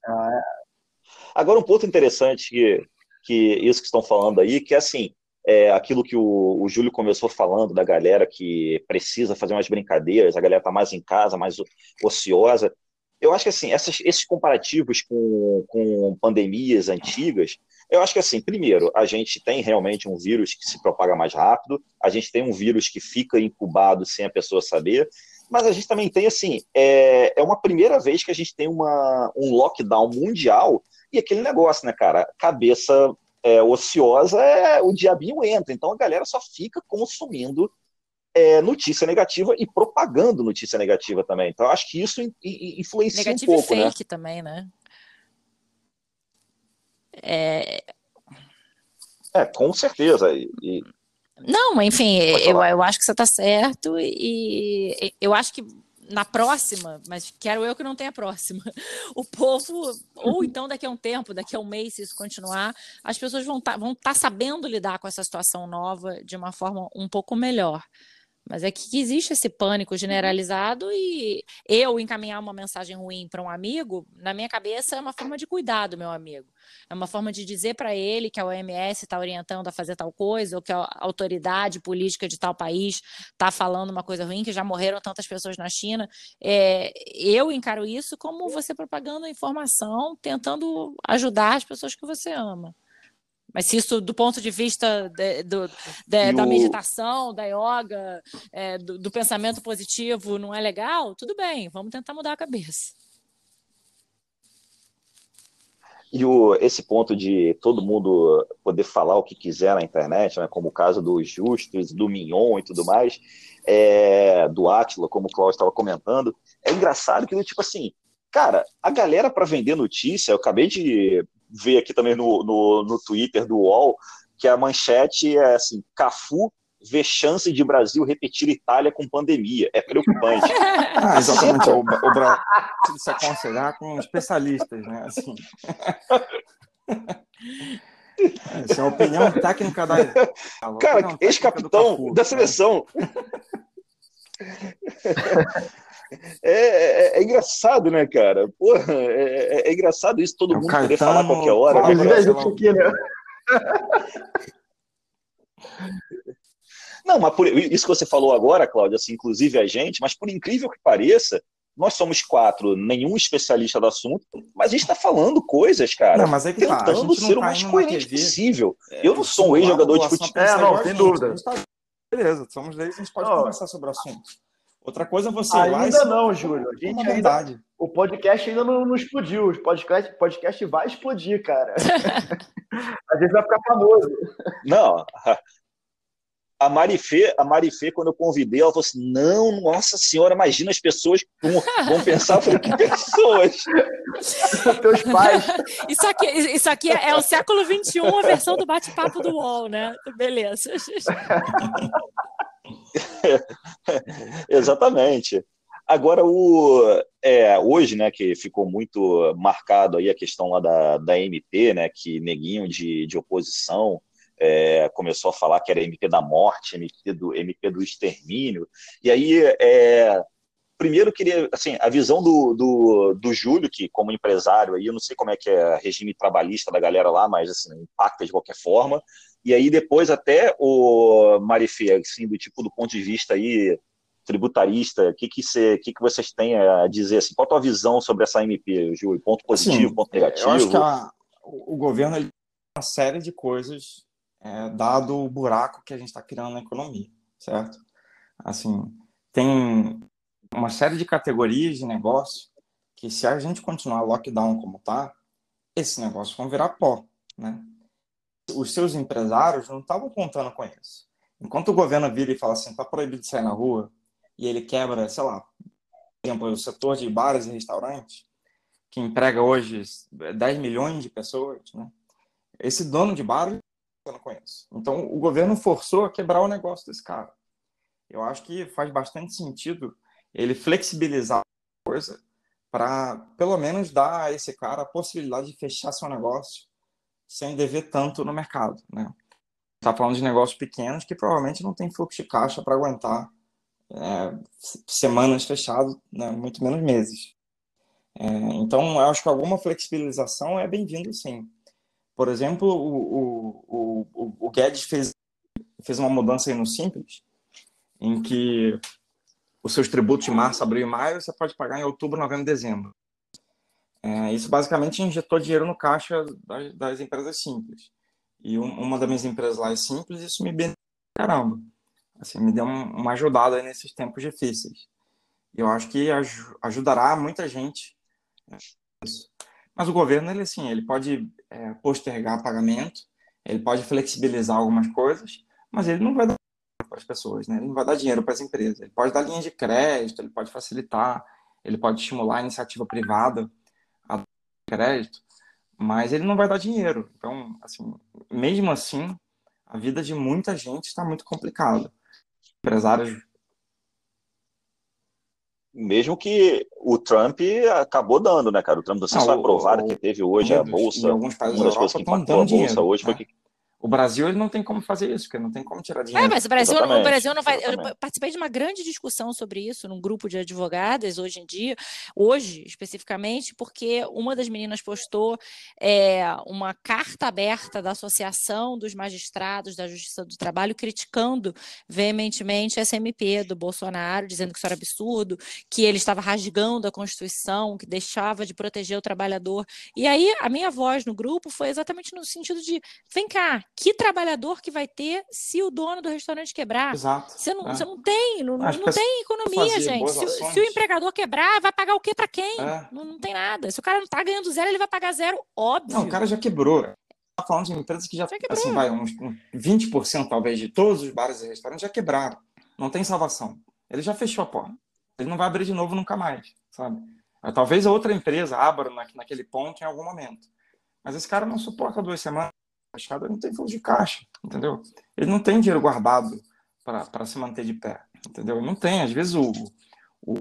Ah. Agora, um ponto interessante que, que isso que estão falando aí, que é assim, é, aquilo que o, o Júlio começou falando da galera que precisa fazer umas brincadeiras, a galera está mais em casa, mais ociosa. Eu acho que assim, essas, esses comparativos com, com pandemias antigas, eu acho que assim, primeiro, a gente tem realmente um vírus que se propaga mais rápido, a gente tem um vírus que fica incubado sem a pessoa saber, mas a gente também tem assim, é, é uma primeira vez que a gente tem uma, um lockdown mundial e aquele negócio, né, cara? Cabeça é, ociosa, é, o diabinho entra. Então a galera só fica consumindo é, notícia negativa e propagando notícia negativa também. Então acho que isso in, in, influencia Negativo um pouco, e né? fake né? também, né? É... é, com certeza. E, e... Não, enfim, eu, eu acho que você está certo e eu acho que na próxima, mas quero eu que não tenha próxima, o povo, ou então daqui a um tempo, daqui a um mês, se isso continuar, as pessoas vão estar tá, vão tá sabendo lidar com essa situação nova de uma forma um pouco melhor. Mas é que existe esse pânico generalizado e eu encaminhar uma mensagem ruim para um amigo, na minha cabeça é uma forma de cuidar do meu amigo. É uma forma de dizer para ele que a OMS está orientando a fazer tal coisa, ou que a autoridade política de tal país está falando uma coisa ruim, que já morreram tantas pessoas na China. É, eu encaro isso como você propagando informação, tentando ajudar as pessoas que você ama. Mas se isso, do ponto de vista de, do, de, da o... meditação, da yoga, é, do, do, pensamento positivo, não é legal, tudo bem, vamos tentar mudar a cabeça. E o, esse ponto de todo mundo poder falar o que quiser na internet, né, como o caso do Justus, do Mignon e tudo mais, é, do Atila, como o Cláudio estava comentando, é engraçado que, tipo assim, cara, a galera para vender notícia, eu acabei de ver aqui também no, no, no Twitter do UOL, que a manchete é assim, Cafu vê chance de Brasil repetir Itália com pandemia. É preocupante. ah, exatamente. o, o Brasil se aconselhar com especialistas, né? Assim. Essa é a opinião técnica da. Cara, ex-capitão da seleção. É, é, é, engraçado, né, cara? Porra, é, é, é engraçado isso, todo é mundo Caetano, poder falar a qualquer hora. Né? Não, mas por, isso que você falou agora, Cláudia, assim, inclusive a gente, mas por incrível que pareça, nós somos quatro, nenhum especialista do assunto, mas a gente está falando coisas, cara, não, mas é que tá, tentando tá, ser o mais coerente possível. É, eu não sou um ex-jogador de futebol. É, não, sem dúvida. Tá... Beleza, somos leis, a gente pode oh. conversar sobre o assunto. Outra coisa é você ainda não, Júlio. A gente ainda, o podcast ainda não, não explodiu. O podcast, podcast vai explodir, cara. a gente vai ficar famoso. Não. A Marifê, a Marifê, quando eu convidei, ela falou assim: não, nossa senhora, imagina as pessoas vão, vão pensar, eu falei, que pessoas? Teus pais. Isso aqui, isso aqui é o século XXI, a versão do bate-papo do UOL, né? Beleza. Exatamente. Agora, o, é, hoje, né, que ficou muito marcado aí a questão lá da, da MP, né, que neguinho de, de oposição é, começou a falar que era MP da morte, MP do, MP do extermínio, e aí, é, primeiro queria, assim, a visão do, do, do Júlio, que como empresário aí, eu não sei como é que é regime trabalhista da galera lá, mas, assim, impacta de qualquer forma, e aí depois até o Marifê, assim, do tipo do ponto de vista aí tributarista, o que que, você, que que vocês têm a dizer assim? Qual a tua visão sobre essa MP, Júlio? Ponto positivo, assim, ponto negativo? Eu acho que a, o governo tem uma série de coisas é, dado o buraco que a gente está criando na economia, certo? Assim, tem uma série de categorias de negócio que se a gente continuar lockdown como tá, esse negócio vão virar pó, né? Os seus empresários não estavam contando com isso. Enquanto o governo vira e fala assim, está proibido de sair na rua, e ele quebra, sei lá, por exemplo, o setor de bares e restaurantes, que emprega hoje 10 milhões de pessoas, né? Esse dono de bar não tá isso. Então, o governo forçou a quebrar o negócio desse cara. Eu acho que faz bastante sentido ele flexibilizar a coisa para, pelo menos, dar a esse cara a possibilidade de fechar seu negócio sem dever tanto no mercado, né? Está falando de negócios pequenos que provavelmente não tem fluxo de caixa para aguentar é, semanas fechadas, né? muito menos meses. É, então, eu acho que alguma flexibilização é bem-vindo, sim. Por exemplo, o, o, o, o Guedes fez, fez uma mudança no Simples, em que os seus tributos de março, abril e maio você pode pagar em outubro, novembro dezembro. É, isso basicamente injetou dinheiro no caixa das, das empresas simples. E um, uma das minhas empresas lá é simples, isso me beneficia caramba. Assim, me deu um, uma ajudada nesses tempos difíceis. Eu acho que aj ajudará muita gente. Mas o governo, ele assim, ele pode é, postergar pagamento, ele pode flexibilizar algumas coisas, mas ele não vai dar para as pessoas, né? Ele não vai dar dinheiro para as empresas. Ele pode dar linha de crédito, ele pode facilitar, ele pode estimular a iniciativa privada crédito, mas ele não vai dar dinheiro. Então, assim, mesmo assim, a vida de muita gente está muito complicada. Empresários. Mesmo que o Trump acabou dando, né, cara? O Trump, não, aprovaram que teve hoje a bolsa. Em alguns países da Europa estão dando dinheiro. Hoje né? foi que o Brasil ele não tem como fazer isso, porque não tem como tirar dinheiro. É, mas o Brasil, o Brasil não vai. Eu participei de uma grande discussão sobre isso num grupo de advogadas hoje em dia, hoje especificamente, porque uma das meninas postou é, uma carta aberta da Associação dos Magistrados da Justiça do Trabalho criticando veementemente a SMP do Bolsonaro, dizendo que isso era absurdo, que ele estava rasgando a Constituição, que deixava de proteger o trabalhador. E aí a minha voz no grupo foi exatamente no sentido de: vem cá, que trabalhador que vai ter se o dono do restaurante quebrar? Exato. Você não, é. você não tem, não, não tem economia, gente. Se, se, o empregador quebrar, vai pagar o quê para quem? É. Não, não, tem nada. Se o cara não tá ganhando zero, ele vai pagar zero, óbvio. Não, o cara já quebrou. Tá falando de empresas que já, já assim, vai, uns, uns 20% talvez de todos os bares e restaurantes já quebraram. Não tem salvação. Ele já fechou a porta. Ele não vai abrir de novo nunca mais, sabe? Talvez a outra empresa abra naquele ponto em algum momento. Mas esse cara não suporta duas semanas fechado, não tem fluxo de caixa, entendeu? Ele não tem dinheiro guardado para se manter de pé, entendeu? Não tem. Às vezes o, o,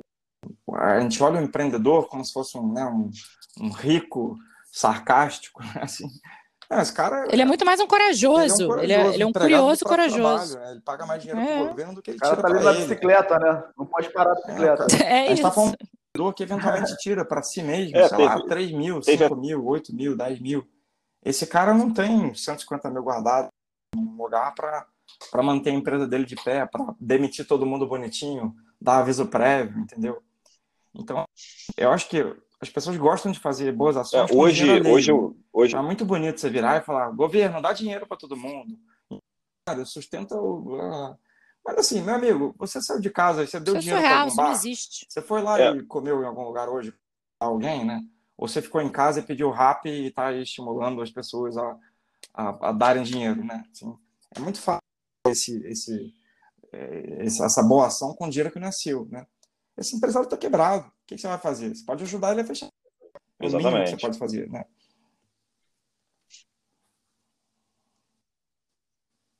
a gente olha o empreendedor como se fosse um, né, um, um rico sarcástico, né? assim. É, esse cara, ele é muito mais um corajoso. Ele é um, corajoso, ele é, ele é um curioso corajoso. Trabalho, né? Ele paga mais dinheiro é. pro governo do que ele o cara tira tá ali na bicicleta, né? Não pode parar a bicicleta. É, é a gente isso. tá falando que eventualmente tira para si mesmo, é, sei teve, lá, 3 mil, 5 mil, 8 mil, 10 mil. Esse cara não tem 150 mil guardado um lugar para manter a empresa dele de pé, para demitir todo mundo bonitinho, dar aviso prévio, entendeu? Então, eu acho que as pessoas gostam de fazer boas ações. É, hoje, hoje, hoje. É muito bonito você virar e falar: governo, dá dinheiro para todo mundo. Cara, sustenta o. Mas assim, meu amigo, você saiu de casa, você deu isso é dinheiro para algum bar. Não existe. Você foi lá é. e comeu em algum lugar hoje alguém, né? Ou você ficou em casa e pediu rap e está estimulando as pessoas a, a, a, darem dinheiro, né? Assim, é muito fácil esse, esse, é, essa boa ação com dinheiro que não é seu, né? Esse empresário está quebrado. O que, você vai fazer? Você pode ajudar ele a fechar. É o mínimo que você pode fazer, né?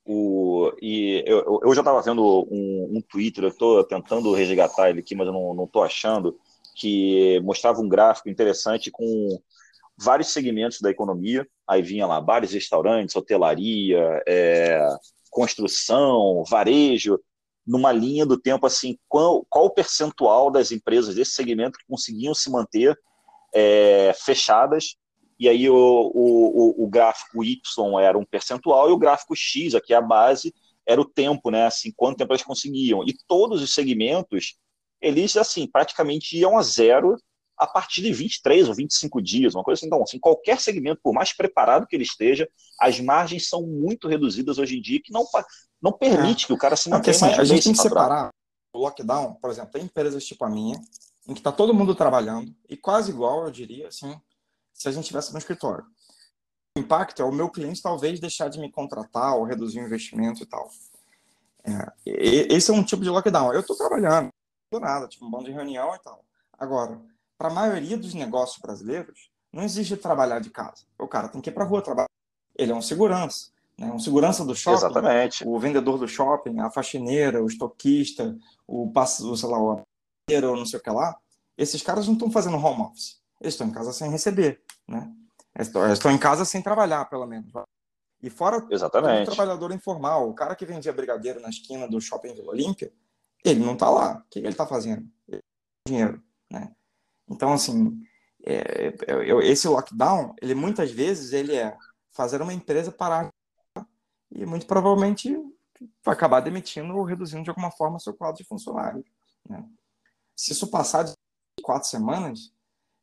O, e eu, eu já estava vendo um, um Twitter, eu estou tentando resgatar ele aqui, mas eu não estou achando que mostrava um gráfico interessante com vários segmentos da economia. Aí vinha lá bares, restaurantes, hotelaria, é, construção, varejo, numa linha do tempo assim, qual, qual o percentual das empresas desse segmento que conseguiam se manter é, fechadas. E aí o, o, o, gráfico Y era um percentual e o gráfico X, aqui a base, era o tempo, né? Assim, quanto tempo elas conseguiam. E todos os segmentos eles, assim, praticamente iam a zero a partir de 23 ou 25 dias, uma coisa assim. Então, assim, qualquer segmento, por mais preparado que ele esteja, as margens são muito reduzidas hoje em dia, que não, não permite é. que o cara se mantenha assim, A gente tem que separar o lockdown, por exemplo, tem empresas tipo a minha, em que está todo mundo trabalhando, e quase igual, eu diria, assim, se a gente tivesse no escritório. O impacto é o meu cliente talvez deixar de me contratar ou reduzir o investimento e tal. É, esse é um tipo de lockdown. Eu estou trabalhando, do nada, tipo um bando de reunião e tal. Agora, para a maioria dos negócios brasileiros, não existe trabalhar de casa. O cara tem que ir para rua trabalhar. Ele é um segurança, né? Um segurança do shopping. Exatamente. O vendedor do shopping, a faxineira, o estoquista, o passo, sei lá, o ou não sei o que lá. Esses caras não estão fazendo home office. Eles estão em casa sem receber, né? Eles estão em casa sem trabalhar, pelo menos. E fora Exatamente. o trabalhador informal, o cara que vendia brigadeiro na esquina do shopping Vila Olímpia, ele não está lá. O que ele está fazendo? Dinheiro, né? Então, assim, é, é, é, esse lockdown, ele muitas vezes ele é fazer uma empresa parar e muito provavelmente vai acabar demitindo ou reduzindo de alguma forma seu quadro de funcionários. Né? Se isso passar de quatro semanas,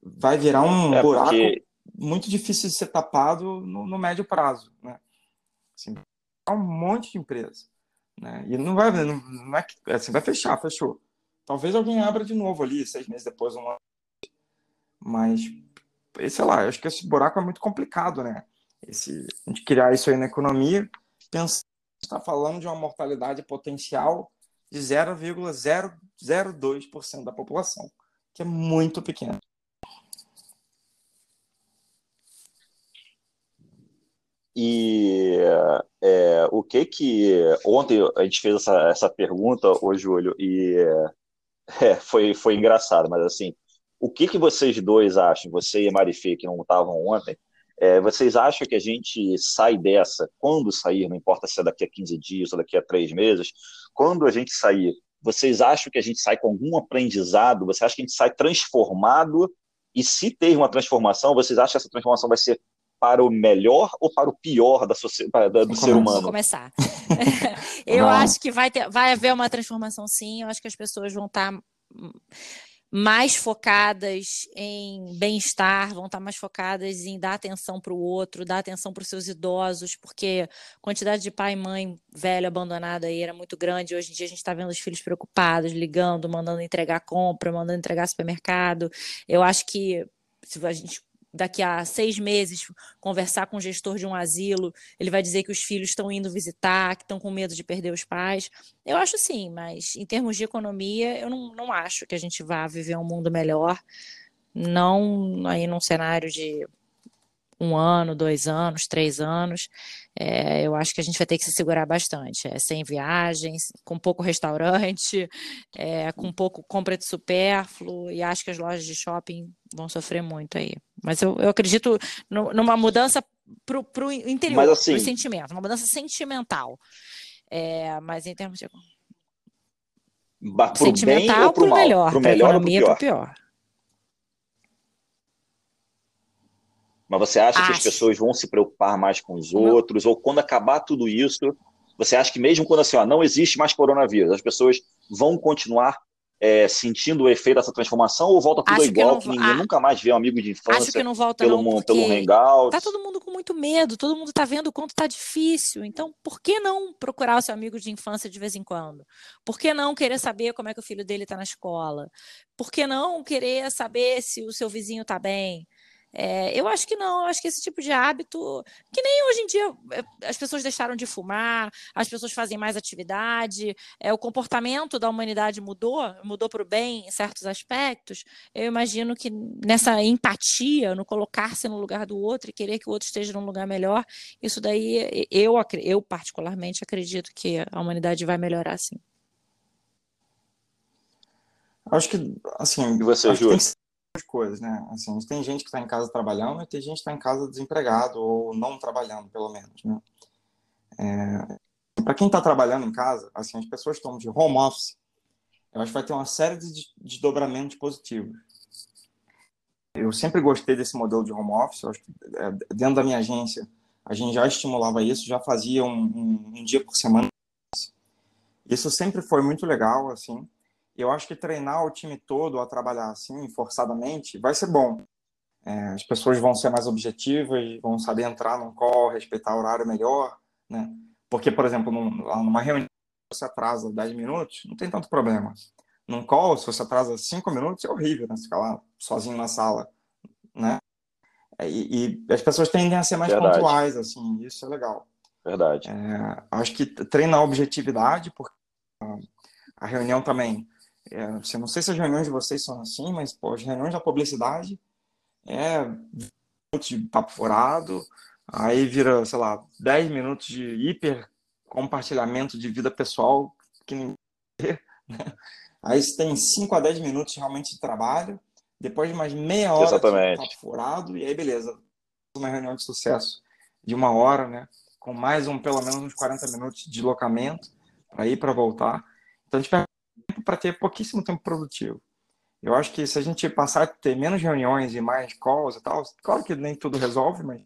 vai virar um é buraco porque... muito difícil de ser tapado no, no médio prazo. Né? Assim, um monte de empresa. Né? E não vai, não, não é assim, vai fechar, fechou. Talvez alguém abra de novo ali, seis meses depois, um ano. Mas, sei lá, acho que esse buraco é muito complicado, né? Esse, a gente criar isso aí na economia, pensar está falando de uma mortalidade potencial de 0,002% da população, que é muito pequeno. E é, o que que ontem a gente fez essa, essa pergunta, ô Júlio, e é, foi, foi engraçado, mas assim, o que que vocês dois acham, você e a Marifê, que não estavam ontem, é, vocês acham que a gente sai dessa, quando sair, não importa se é daqui a 15 dias ou daqui a 3 meses, quando a gente sair, vocês acham que a gente sai com algum aprendizado? Você acha que a gente sai transformado? E se ter uma transformação, vocês acham que essa transformação vai ser para o melhor ou para o pior da sociedade, do ser humano? Começar. eu acho que vai, ter, vai haver uma transformação sim. Eu acho que as pessoas vão estar mais focadas em bem-estar, vão estar mais focadas em dar atenção para o outro, dar atenção para os seus idosos, porque a quantidade de pai e mãe velho abandonado aí era muito grande. Hoje em dia a gente está vendo os filhos preocupados, ligando, mandando entregar compra, mandando entregar supermercado. Eu acho que se a gente daqui a seis meses conversar com o gestor de um asilo, ele vai dizer que os filhos estão indo visitar, que estão com medo de perder os pais. Eu acho sim, mas em termos de economia, eu não, não acho que a gente vá viver um mundo melhor, não aí num cenário de um ano, dois anos, três anos, é, eu acho que a gente vai ter que se segurar bastante. É, sem viagens, com pouco restaurante, é, com pouco compra de supérfluo, e acho que as lojas de shopping vão sofrer muito aí. Mas eu, eu acredito no, numa mudança para o interior, mas, assim, pro sentimento, uma mudança sentimental. É, mas em termos de. Sentimental para o melhor, para a economia para o pior. Mas você acha Acho. que as pessoas vão se preocupar mais com os outros? Ou quando acabar tudo isso, você acha que mesmo quando assim, ó, não existe mais coronavírus, as pessoas vão continuar é, sentindo o efeito dessa transformação ou volta tudo acho igual, que, não, que ninguém ah, nunca mais vê um amigo de infância acho que não volta pelo, não, pelo hangout? Tá todo mundo com muito medo, todo mundo tá vendo o quanto tá difícil. Então, por que não procurar o seu amigo de infância de vez em quando? Por que não querer saber como é que o filho dele tá na escola? Por que não querer saber se o seu vizinho tá bem? É, eu acho que não, eu acho que esse tipo de hábito, que nem hoje em dia é, as pessoas deixaram de fumar, as pessoas fazem mais atividade, é, o comportamento da humanidade mudou, mudou para o bem em certos aspectos. Eu imagino que nessa empatia, no colocar-se no lugar do outro e querer que o outro esteja num lugar melhor, isso daí eu, eu particularmente acredito que a humanidade vai melhorar sim. Acho que, assim, e você, Júlio? Coisas, né? Assim, tem gente que está em casa trabalhando e tem gente que está em casa desempregado ou não trabalhando, pelo menos, né? É, para quem está trabalhando em casa, assim, as pessoas estão de home office, eu acho que vai ter uma série de desdobramentos positivos. Eu sempre gostei desse modelo de home office, eu acho que é, dentro da minha agência a gente já estimulava isso, já fazia um, um, um dia por semana. Isso sempre foi muito legal, assim eu acho que treinar o time todo a trabalhar assim, forçadamente, vai ser bom. É, as pessoas vão ser mais objetivas, vão saber entrar num call, respeitar o horário melhor, né? Porque, por exemplo, num, numa reunião, se você atrasa 10 minutos, não tem tanto problema. Num call, se você atrasa 5 minutos, é horrível, né? Você ficar lá sozinho na sala, né? É, e, e as pessoas tendem a ser mais Verdade. pontuais, assim, isso é legal. Verdade. É, acho que treinar a objetividade, porque a reunião também é, não sei se as reuniões de vocês são assim, mas pô, as reuniões da publicidade é minutos de papo furado, aí vira, sei lá, 10 minutos de hiper compartilhamento de vida pessoal que ninguém vê, né? Aí você tem 5 a 10 minutos realmente de trabalho, depois de mais meia hora Exatamente. de papo furado, e aí beleza, uma reunião de sucesso de uma hora, né? Com mais um, pelo menos uns 40 minutos de deslocamento para ir para voltar. Então a gente para ter pouquíssimo tempo produtivo. Eu acho que se a gente passar a ter menos reuniões e mais calls e tal, claro que nem tudo resolve, mas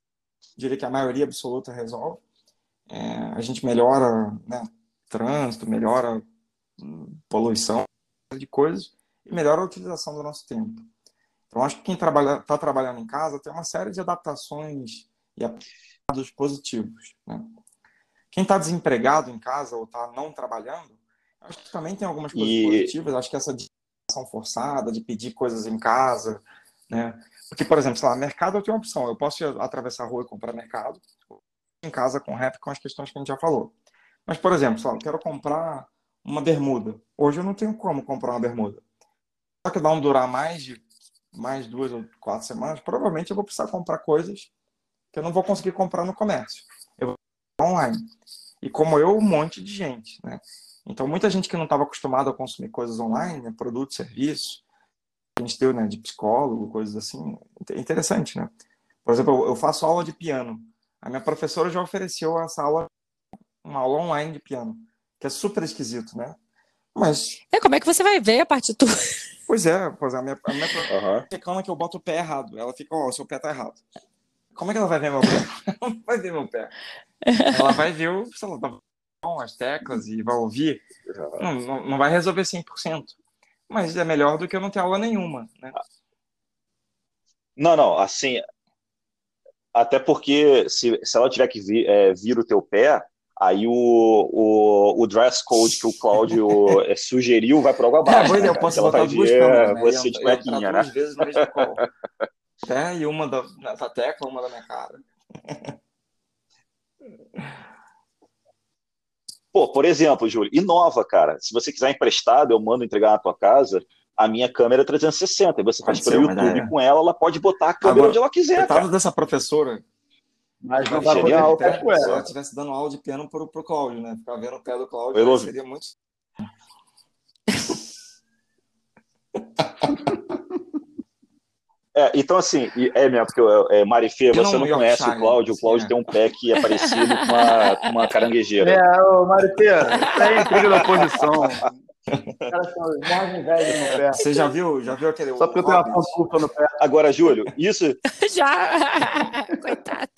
diria que a maioria absoluta resolve. É, a gente melhora né, trânsito, melhora hum, poluição, de coisas, e melhora a utilização do nosso tempo. Então, acho que quem está trabalha, tá trabalhando em casa tem uma série de adaptações e aprendizados positivos. Né? Quem está desempregado em casa ou está não trabalhando, acho que também tem algumas coisas e... positivas. Acho que essa ação forçada de pedir coisas em casa, né? Porque, por exemplo, sei lá, mercado eu tenho uma opção. Eu posso ir atravessar a rua e comprar mercado em casa com rap com as questões que a gente já falou. Mas, por exemplo, sei lá, eu quero comprar uma bermuda. Hoje eu não tenho como comprar uma bermuda. Só que vão durar mais de mais duas ou quatro semanas, provavelmente eu vou precisar comprar coisas que eu não vou conseguir comprar no comércio. Eu vou online. E como eu, um monte de gente, né? Então, muita gente que não estava acostumada a consumir coisas online, né, produtos, serviços, a gente deu, né, de psicólogo, coisas assim, interessante, né? Por exemplo, eu faço aula de piano. A minha professora já ofereceu essa aula, uma aula online de piano, que é super esquisito, né? Mas. É, como é que você vai ver a partitura? Pois é, pois é, a minha, a minha uhum. reclama que eu boto o pé errado. Ela fica, ó, oh, seu pé tá errado. Como é que ela vai ver meu pé? Ela não vai ver meu pé. Ela vai ver o, sei lá, as teclas e vai ouvir. Não, não, não vai resolver 100%. Mas é melhor do que eu não ter aula nenhuma, né? Não, não, assim, até porque se, se ela tiver que vir, é, vir o teu pé, Aí o, o, o dress code que o Cláudio é, sugeriu vai para água abaixo. É, né, eu posso botar duas câmeras, né? Você de cuequinha, né? Duas vezes no mesmo. É, e uma da, da tecla, uma da minha cara. Pô, por exemplo, Júlio, inova, cara. Se você quiser emprestado, eu mando entregar na tua casa a minha câmera 360. E você faz pelo YouTube é. com ela, ela pode botar a câmera Agora, onde ela quiser. Cara. dessa professora mas não dá com ela. Se ela estivesse dando aula de piano pro, pro Cláudio, né? Ficar vendo o pé do Cláudio seria muito. É, então, assim, é mesmo, porque é, Marifê, você não, não conhece o Cláudio, o Cláudio tem um pé que é parecido com uma, com uma caranguejeira. É, ô Marifê, é intriga da posição. Cara, Você já viu, já viu aquele. Só porque eu tenho uma curta no pé. Agora, Júlio, isso. já! Coitado.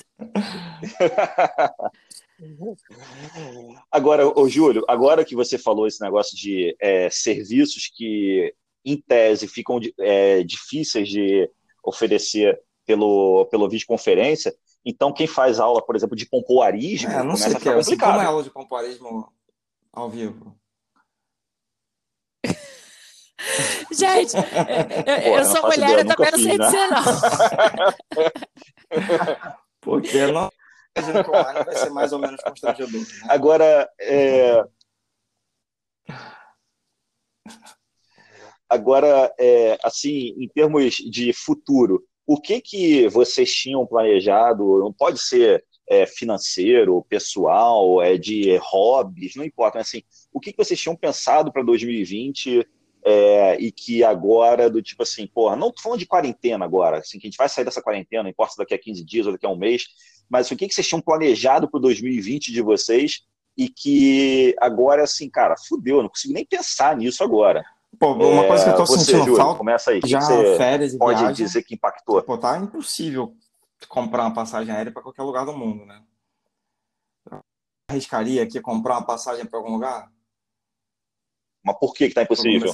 agora, ô, Júlio, agora que você falou esse negócio de é, serviços que, em tese, ficam é, difíceis de oferecer pelo, pelo videoconferência, então quem faz aula, por exemplo, de pompoarismo, é, não sei o que é. Como é aula de pompoarismo ao vivo? Gente, eu, eu sou mulher, eu também não sei né? dizer, não. Porque não imagino que o online vai ser mais ou menos constrangedor. Né? Agora, é... Agora, é, assim, em termos de futuro, o que que vocês tinham planejado? Não pode ser é, financeiro, pessoal, é de hobbies, não importa. Mas, assim, o que que vocês tinham pensado para 2020 é, e que agora, do tipo assim, porra, não tô falando de quarentena agora, assim, que a gente vai sair dessa quarentena, não importa se daqui a 15 dias ou daqui a um mês, mas o que, que vocês tinham planejado para o 2020 de vocês e que agora, assim, cara, fudeu, eu não consigo nem pensar nisso agora. Pô, uma coisa que eu tô você, sentindo Júlio, falta. Começa aí. Já você férias e pode viagem, dizer que impactou. Pô, tá impossível comprar uma passagem aérea para qualquer lugar do mundo, né? arriscaria aqui comprar uma passagem para algum lugar? Mas por que que tá impossível?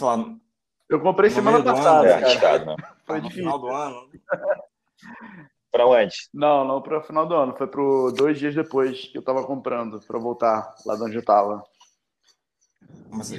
Eu comprei semana passada. É arriscado, né? Foi no final do ano. para onde? Não, não para o final do ano. Foi para dois dias depois que eu estava comprando para voltar lá de onde eu estava. Mas...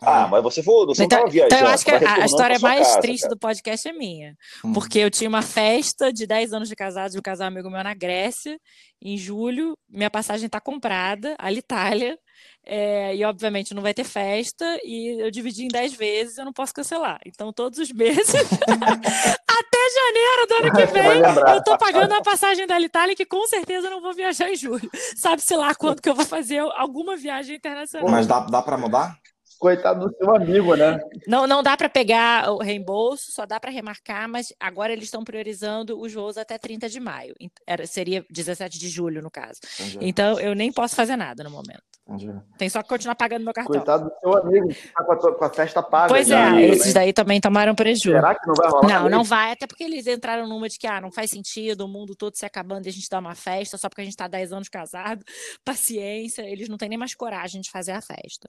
Ah, mas você foi, você então, viajando. Então eu acho que a, a história mais casa, triste cara. do podcast é minha. Hum. Porque eu tinha uma festa de 10 anos de casado de um casal amigo meu na Grécia, em julho. Minha passagem está comprada, a Itália. É, e obviamente não vai ter festa, e eu dividi em 10 vezes, eu não posso cancelar. Então, todos os meses, até janeiro do ano que vem, eu tô pagando a passagem da Itália, que com certeza não vou viajar em julho. Sabe-se lá quando que eu vou fazer alguma viagem internacional. Mas dá, dá para mudar? Coitado do seu amigo, né? Não, não dá para pegar o reembolso, só dá para remarcar, mas agora eles estão priorizando os voos até 30 de maio. Era, seria 17 de julho, no caso. Entendi. Então, eu nem posso fazer nada no momento. Entendi. Tem só que continuar pagando meu cartão. Coitado do seu amigo, que tá com a, com a festa paga. Pois é, esses daí também tomaram prejuízo. Será que não vai rolar? Não, não vai, até porque eles entraram numa de que ah, não faz sentido, o mundo todo se acabando e a gente dar uma festa só porque a gente tá 10 anos casado. Paciência, eles não têm nem mais coragem de fazer a festa.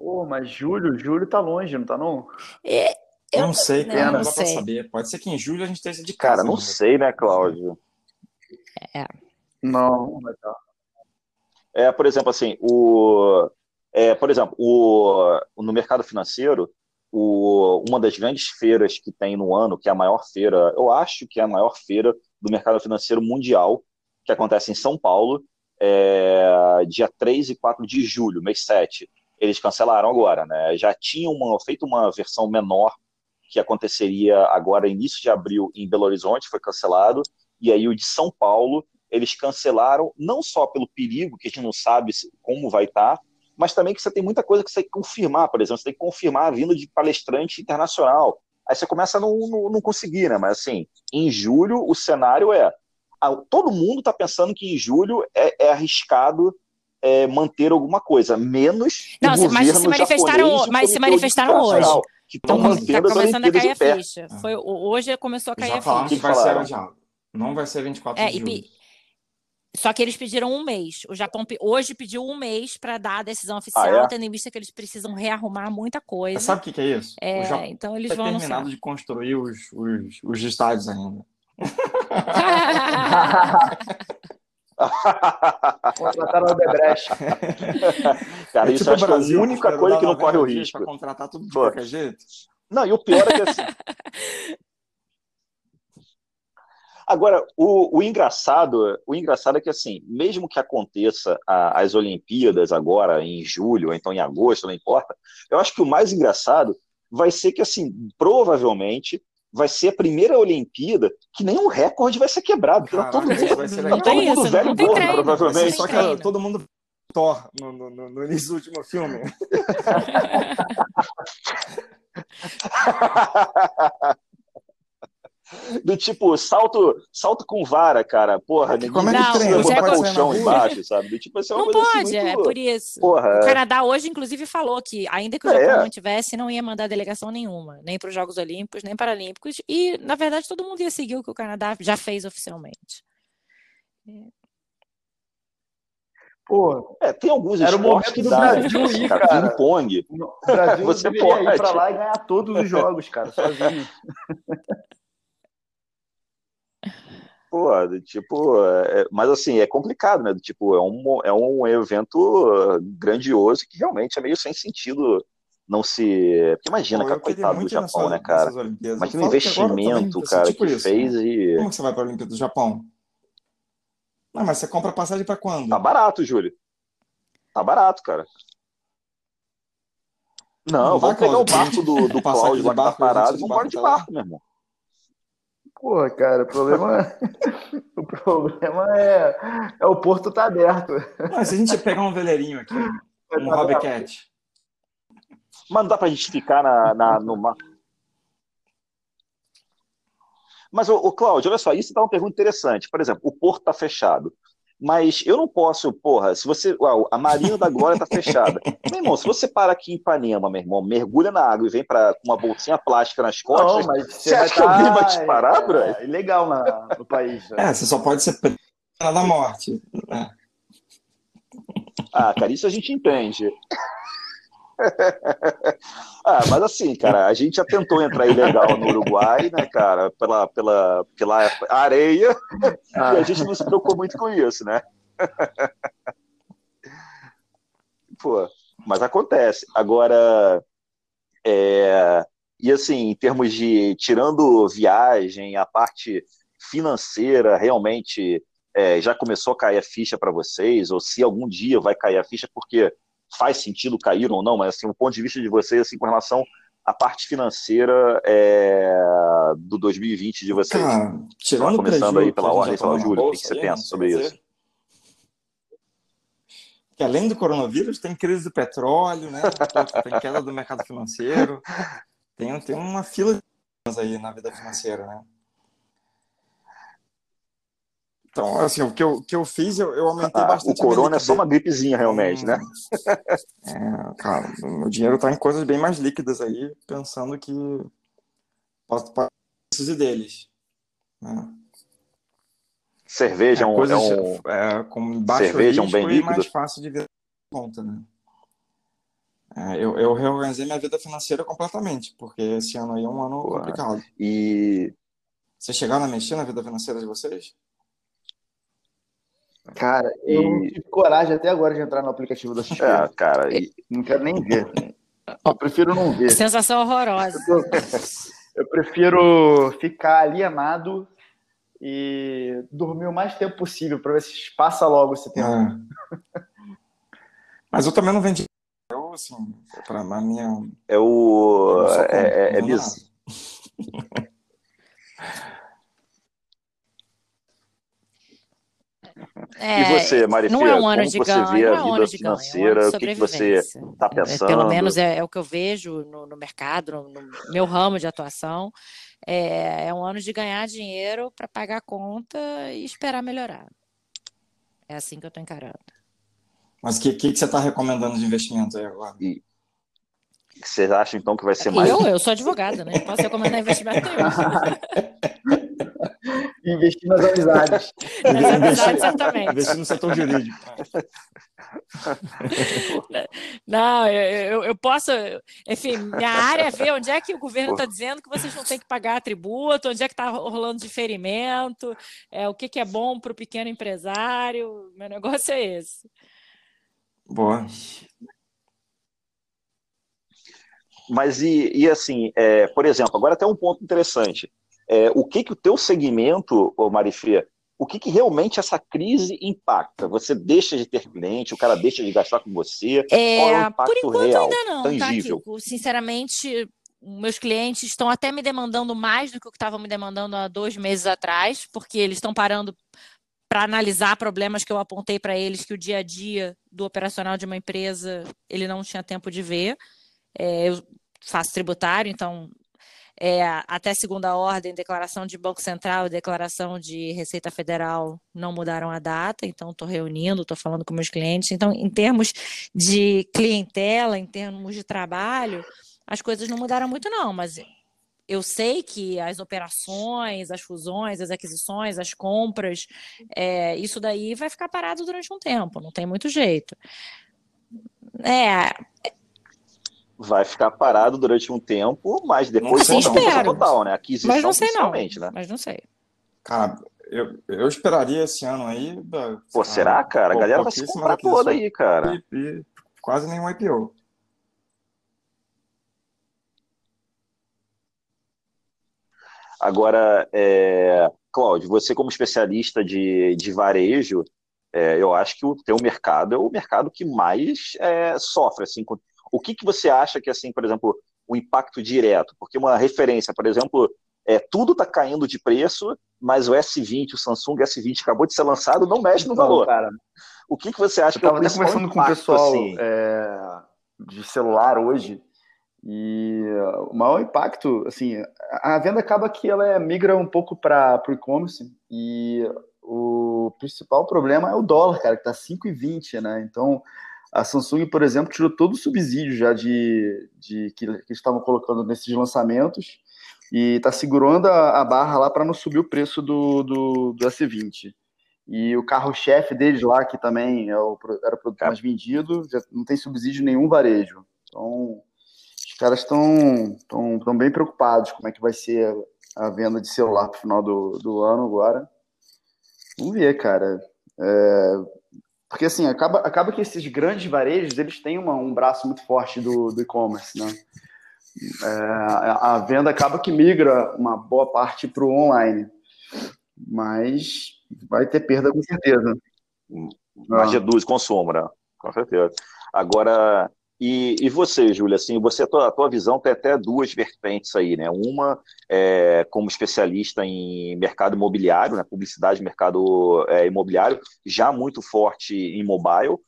Pô, mas julho, julho tá longe, não tá não? E, eu não sei, cara, não, não dá sei. pra saber. Pode ser que em julho a gente esteja de casa. Cara, não sei, né, Cláudio? É. Não, não vai estar. É, por exemplo, assim, o, é, por exemplo, o, no mercado financeiro, o, uma das grandes feiras que tem no ano, que é a maior feira, eu acho que é a maior feira do mercado financeiro mundial, que acontece em São Paulo, é, dia 3 e 4 de julho, mês 7. Eles cancelaram agora, né? Já tinham uma, feito uma versão menor que aconteceria agora, início de abril, em Belo Horizonte, foi cancelado, e aí o de São Paulo eles cancelaram, não só pelo perigo, que a gente não sabe como vai estar, tá, mas também que você tem muita coisa que você tem que confirmar, por exemplo, você tem que confirmar a vinda de palestrante internacional. Aí você começa a não, não, não conseguir, né? Mas assim, em julho o cenário é. Todo mundo está pensando que em julho é, é arriscado é, manter alguma coisa, menos. Não, mas se manifestaram, mas se manifestaram hoje. Que estão então, mantendo tá começando a cair a ficha. Foi, hoje começou a cair a ficha. Que vai ser adiado. Não vai ser 24 é, de julho. Só que eles pediram um mês. O Japão hoje pediu um mês para dar a decisão oficial, ah, é? tendo em vista que eles precisam rearrumar muita coisa. sabe o que, que, é isso? É, o Japão então eles vão terminado anunciar. de construir os, os, os estádios ainda. Contrataram o Debrecht. Cara, é isso tipo acho Brasil, que é a única coisa que não corre o risco. Para contratar tudo de Pô. qualquer jeito. Não, e o pior é que assim, Agora, o, o, engraçado, o engraçado é que assim, mesmo que aconteça a, as Olimpíadas agora em julho, ou então em agosto, não importa, eu acho que o mais engraçado vai ser que assim, provavelmente vai ser a primeira Olimpíada que nenhum recorde vai ser quebrado. Caraca, todo mundo, vai ser não tem isso, velho não tem treino, provavelmente. Só que todo mundo Thor no, no, no, início do último filme. do tipo, salto, salto com vara, cara. Porra, ninguém Como é que treina? botar colchão embaixo, sabe? Do tipo, assim, é uma não coisa assim pode, assim, muito... é por isso. Porra, o Canadá hoje, inclusive, falou que, ainda que o Japão é. não tivesse, não ia mandar delegação nenhuma, nem para os Jogos Olímpicos, nem Paralímpicos. E, na verdade, todo mundo ia seguir o que o Canadá já fez oficialmente. Pô, é, tem alguns era esportes que dá, Brasil assim, ir, cara, cara. ping-pong. O Brasil você pode ir para lá e ganhar todos os jogos, cara, sozinho. Pô, tipo, é, mas assim, é complicado, né? Tipo, é um, é um evento grandioso que realmente é meio sem sentido não se. Porque imagina, Pô, cara, coitado do Japão, né, cara? Imagina o investimento, cara, tipo que isso, fez né? e. Como você vai para a Olimpíada do Japão? Não, mas você compra passagem para quando? Tá barato, Júlio. Tá barato, cara. Não, não vamos pegar o barco do, do Cláudio lá que tá parado e vamos embora de barco, meu irmão. Porra, cara, o problema, o problema é, é o porto tá aberto. Mas se a gente pegar um veleirinho aqui, um tá Hobbycat. Mas não dá pra gente ficar na, na, no mar. Mas, o, o Cláudio, olha só, isso dá uma pergunta interessante. Por exemplo, o porto está fechado. Mas eu não posso, porra, se você. Uau, a Marina da Glória tá fechada. meu irmão, se você para aqui em Ipanema, meu irmão, mergulha na água e vem pra, com uma bolsinha plástica nas costas, não, mas você, acha que alguém vai te parar, é, bro? É ilegal na, no país. Né? É, você só pode ser pena da morte. É. Ah, cara, isso a gente entende. ah, mas assim, cara, a gente já tentou entrar ilegal no Uruguai, né, cara, pela, pela, pela areia, ah. e a gente não se preocupou muito com isso, né? Pô, mas acontece. Agora, é, e assim, em termos de, tirando viagem, a parte financeira, realmente é, já começou a cair a ficha para vocês, ou se algum dia vai cair a ficha, porque faz sentido cair ou não, mas assim, o ponto de vista de vocês assim, com relação à parte financeira é, do 2020 de vocês. Ah, tirando começando aí pela ordem, pela Júlio, o que, você pensa sobre isso? Que além do coronavírus, tem crise do petróleo, né? tem queda do mercado financeiro, tem, tem uma fila de aí na vida financeira, né? Então, assim, o que eu, que eu fiz, eu, eu aumentei ah, bastante. O corona é só uma gripezinha, realmente, hum, né? É, cara, o dinheiro está em coisas bem mais líquidas aí, pensando que posso, precisar deles. Né? Cerveja é, um, coisas, é um, é, com baixo cerveja risco um bem líquido. mais fácil de ver conta, né? É, eu, eu reorganizei minha vida financeira completamente, porque esse ano aí é um ano complicado. E vocês chegaram a mexer na vida financeira de vocês? Cara, eu não tive coragem até agora de entrar no aplicativo da XP. É, cara, e... não quero nem ver. Eu prefiro não ver. Sensação horrorosa. Eu, eu prefiro ficar alienado e dormir o mais tempo possível para ver se passa logo esse tempo. É. Mas eu também não vendi. Eu, assim, para a minha. É o. É, é, é, É, e você, Marifia, não é um ano de ganho, não é um ano de financeira? ganho, é um o que, que você está pensando? Pelo menos é, é, o que eu vejo no, no mercado, no, no, meu ramo de atuação. É, é um ano de ganhar dinheiro para pagar a conta e esperar melhorar. É assim que eu estou encarando. Mas o que, que, que, você está recomendando de investimento aí agora? E vocês acham então que vai ser mais. Eu, eu sou advogada, né? Não posso recomendar investimento nenhum. Investir nas amizades. Nas amizades, certamente. Investir no setor jurídico. Não, eu, eu, posso. Enfim, minha área é ver onde é que o governo está dizendo que vocês não têm que pagar tributo, onde é que está rolando diferimento, é, o que, que é bom para o pequeno empresário. Meu negócio é esse. Boa. Mas e, e assim, é, por exemplo, agora até um ponto interessante é, o que que o teu segmento, Marifê, o que, que realmente essa crise impacta? Você deixa de ter cliente, o cara deixa de gastar com você? É, Qual é o impacto por enquanto real, ainda não, tá, tangível? Tá, Sinceramente, meus clientes estão até me demandando mais do que o que estavam me demandando há dois meses atrás, porque eles estão parando para analisar problemas que eu apontei para eles que o dia a dia do operacional de uma empresa ele não tinha tempo de ver. É, eu faço tributário, então é, até segunda ordem, declaração de Banco Central e declaração de Receita Federal não mudaram a data, então estou reunindo, estou falando com meus clientes. Então, em termos de clientela, em termos de trabalho, as coisas não mudaram muito, não, mas eu sei que as operações, as fusões, as aquisições, as compras, é, isso daí vai ficar parado durante um tempo, não tem muito jeito. É, vai ficar parado durante um tempo, mas depois assim volta total, né? Aquisição mas não sei não. Né? Mas não sei. Cara, eu, eu esperaria esse ano aí. Pô, será, cara? A galera vai se comprar toda aí, cara. E, e quase nenhum IPO. Agora, é, Cláudio, você como especialista de, de varejo, é, eu acho que o teu mercado é o mercado que mais é, sofre assim, com, o que, que você acha que, assim, por exemplo, o impacto direto? Porque uma referência, por exemplo, é, tudo está caindo de preço, mas o S20, o Samsung S20 acabou de ser lançado, não mexe no então, valor. Cara, o que, que você acha eu que é o principal conversando impacto, com o pessoal assim? é, de celular hoje, e o maior impacto, assim, a venda acaba que ela é, migra um pouco para o e-commerce e o principal problema é o dólar, cara, que está 5,20, né? Então, a Samsung, por exemplo, tirou todo o subsídio já de, de que, que estavam colocando nesses lançamentos e está segurando a, a, barra lá para não subir o preço do, do, do S20. E o carro-chefe deles lá, que também é o, era o produto mais vendido, já não tem subsídio nenhum varejo. Então, os caras estão tão, tão bem preocupados como é que vai ser a venda de celular para o final do, do ano agora. Vamos ver, cara. É, porque assim, acaba, acaba que esses grandes varejos, eles têm uma, um braço muito forte do, do e-commerce, né? É, a, venda acaba que migra uma boa parte para o online. Mas vai ter perda com certeza. Mas reduz consumo, né? Com certeza. Agora, e, e você, Júlia, assim, você, a tua, a tua, visão tem até duas vertentes aí, né? Uma é, como especialista em mercado imobiliário, né? publicidade mercado é, imobiliário, já muito forte em mobile.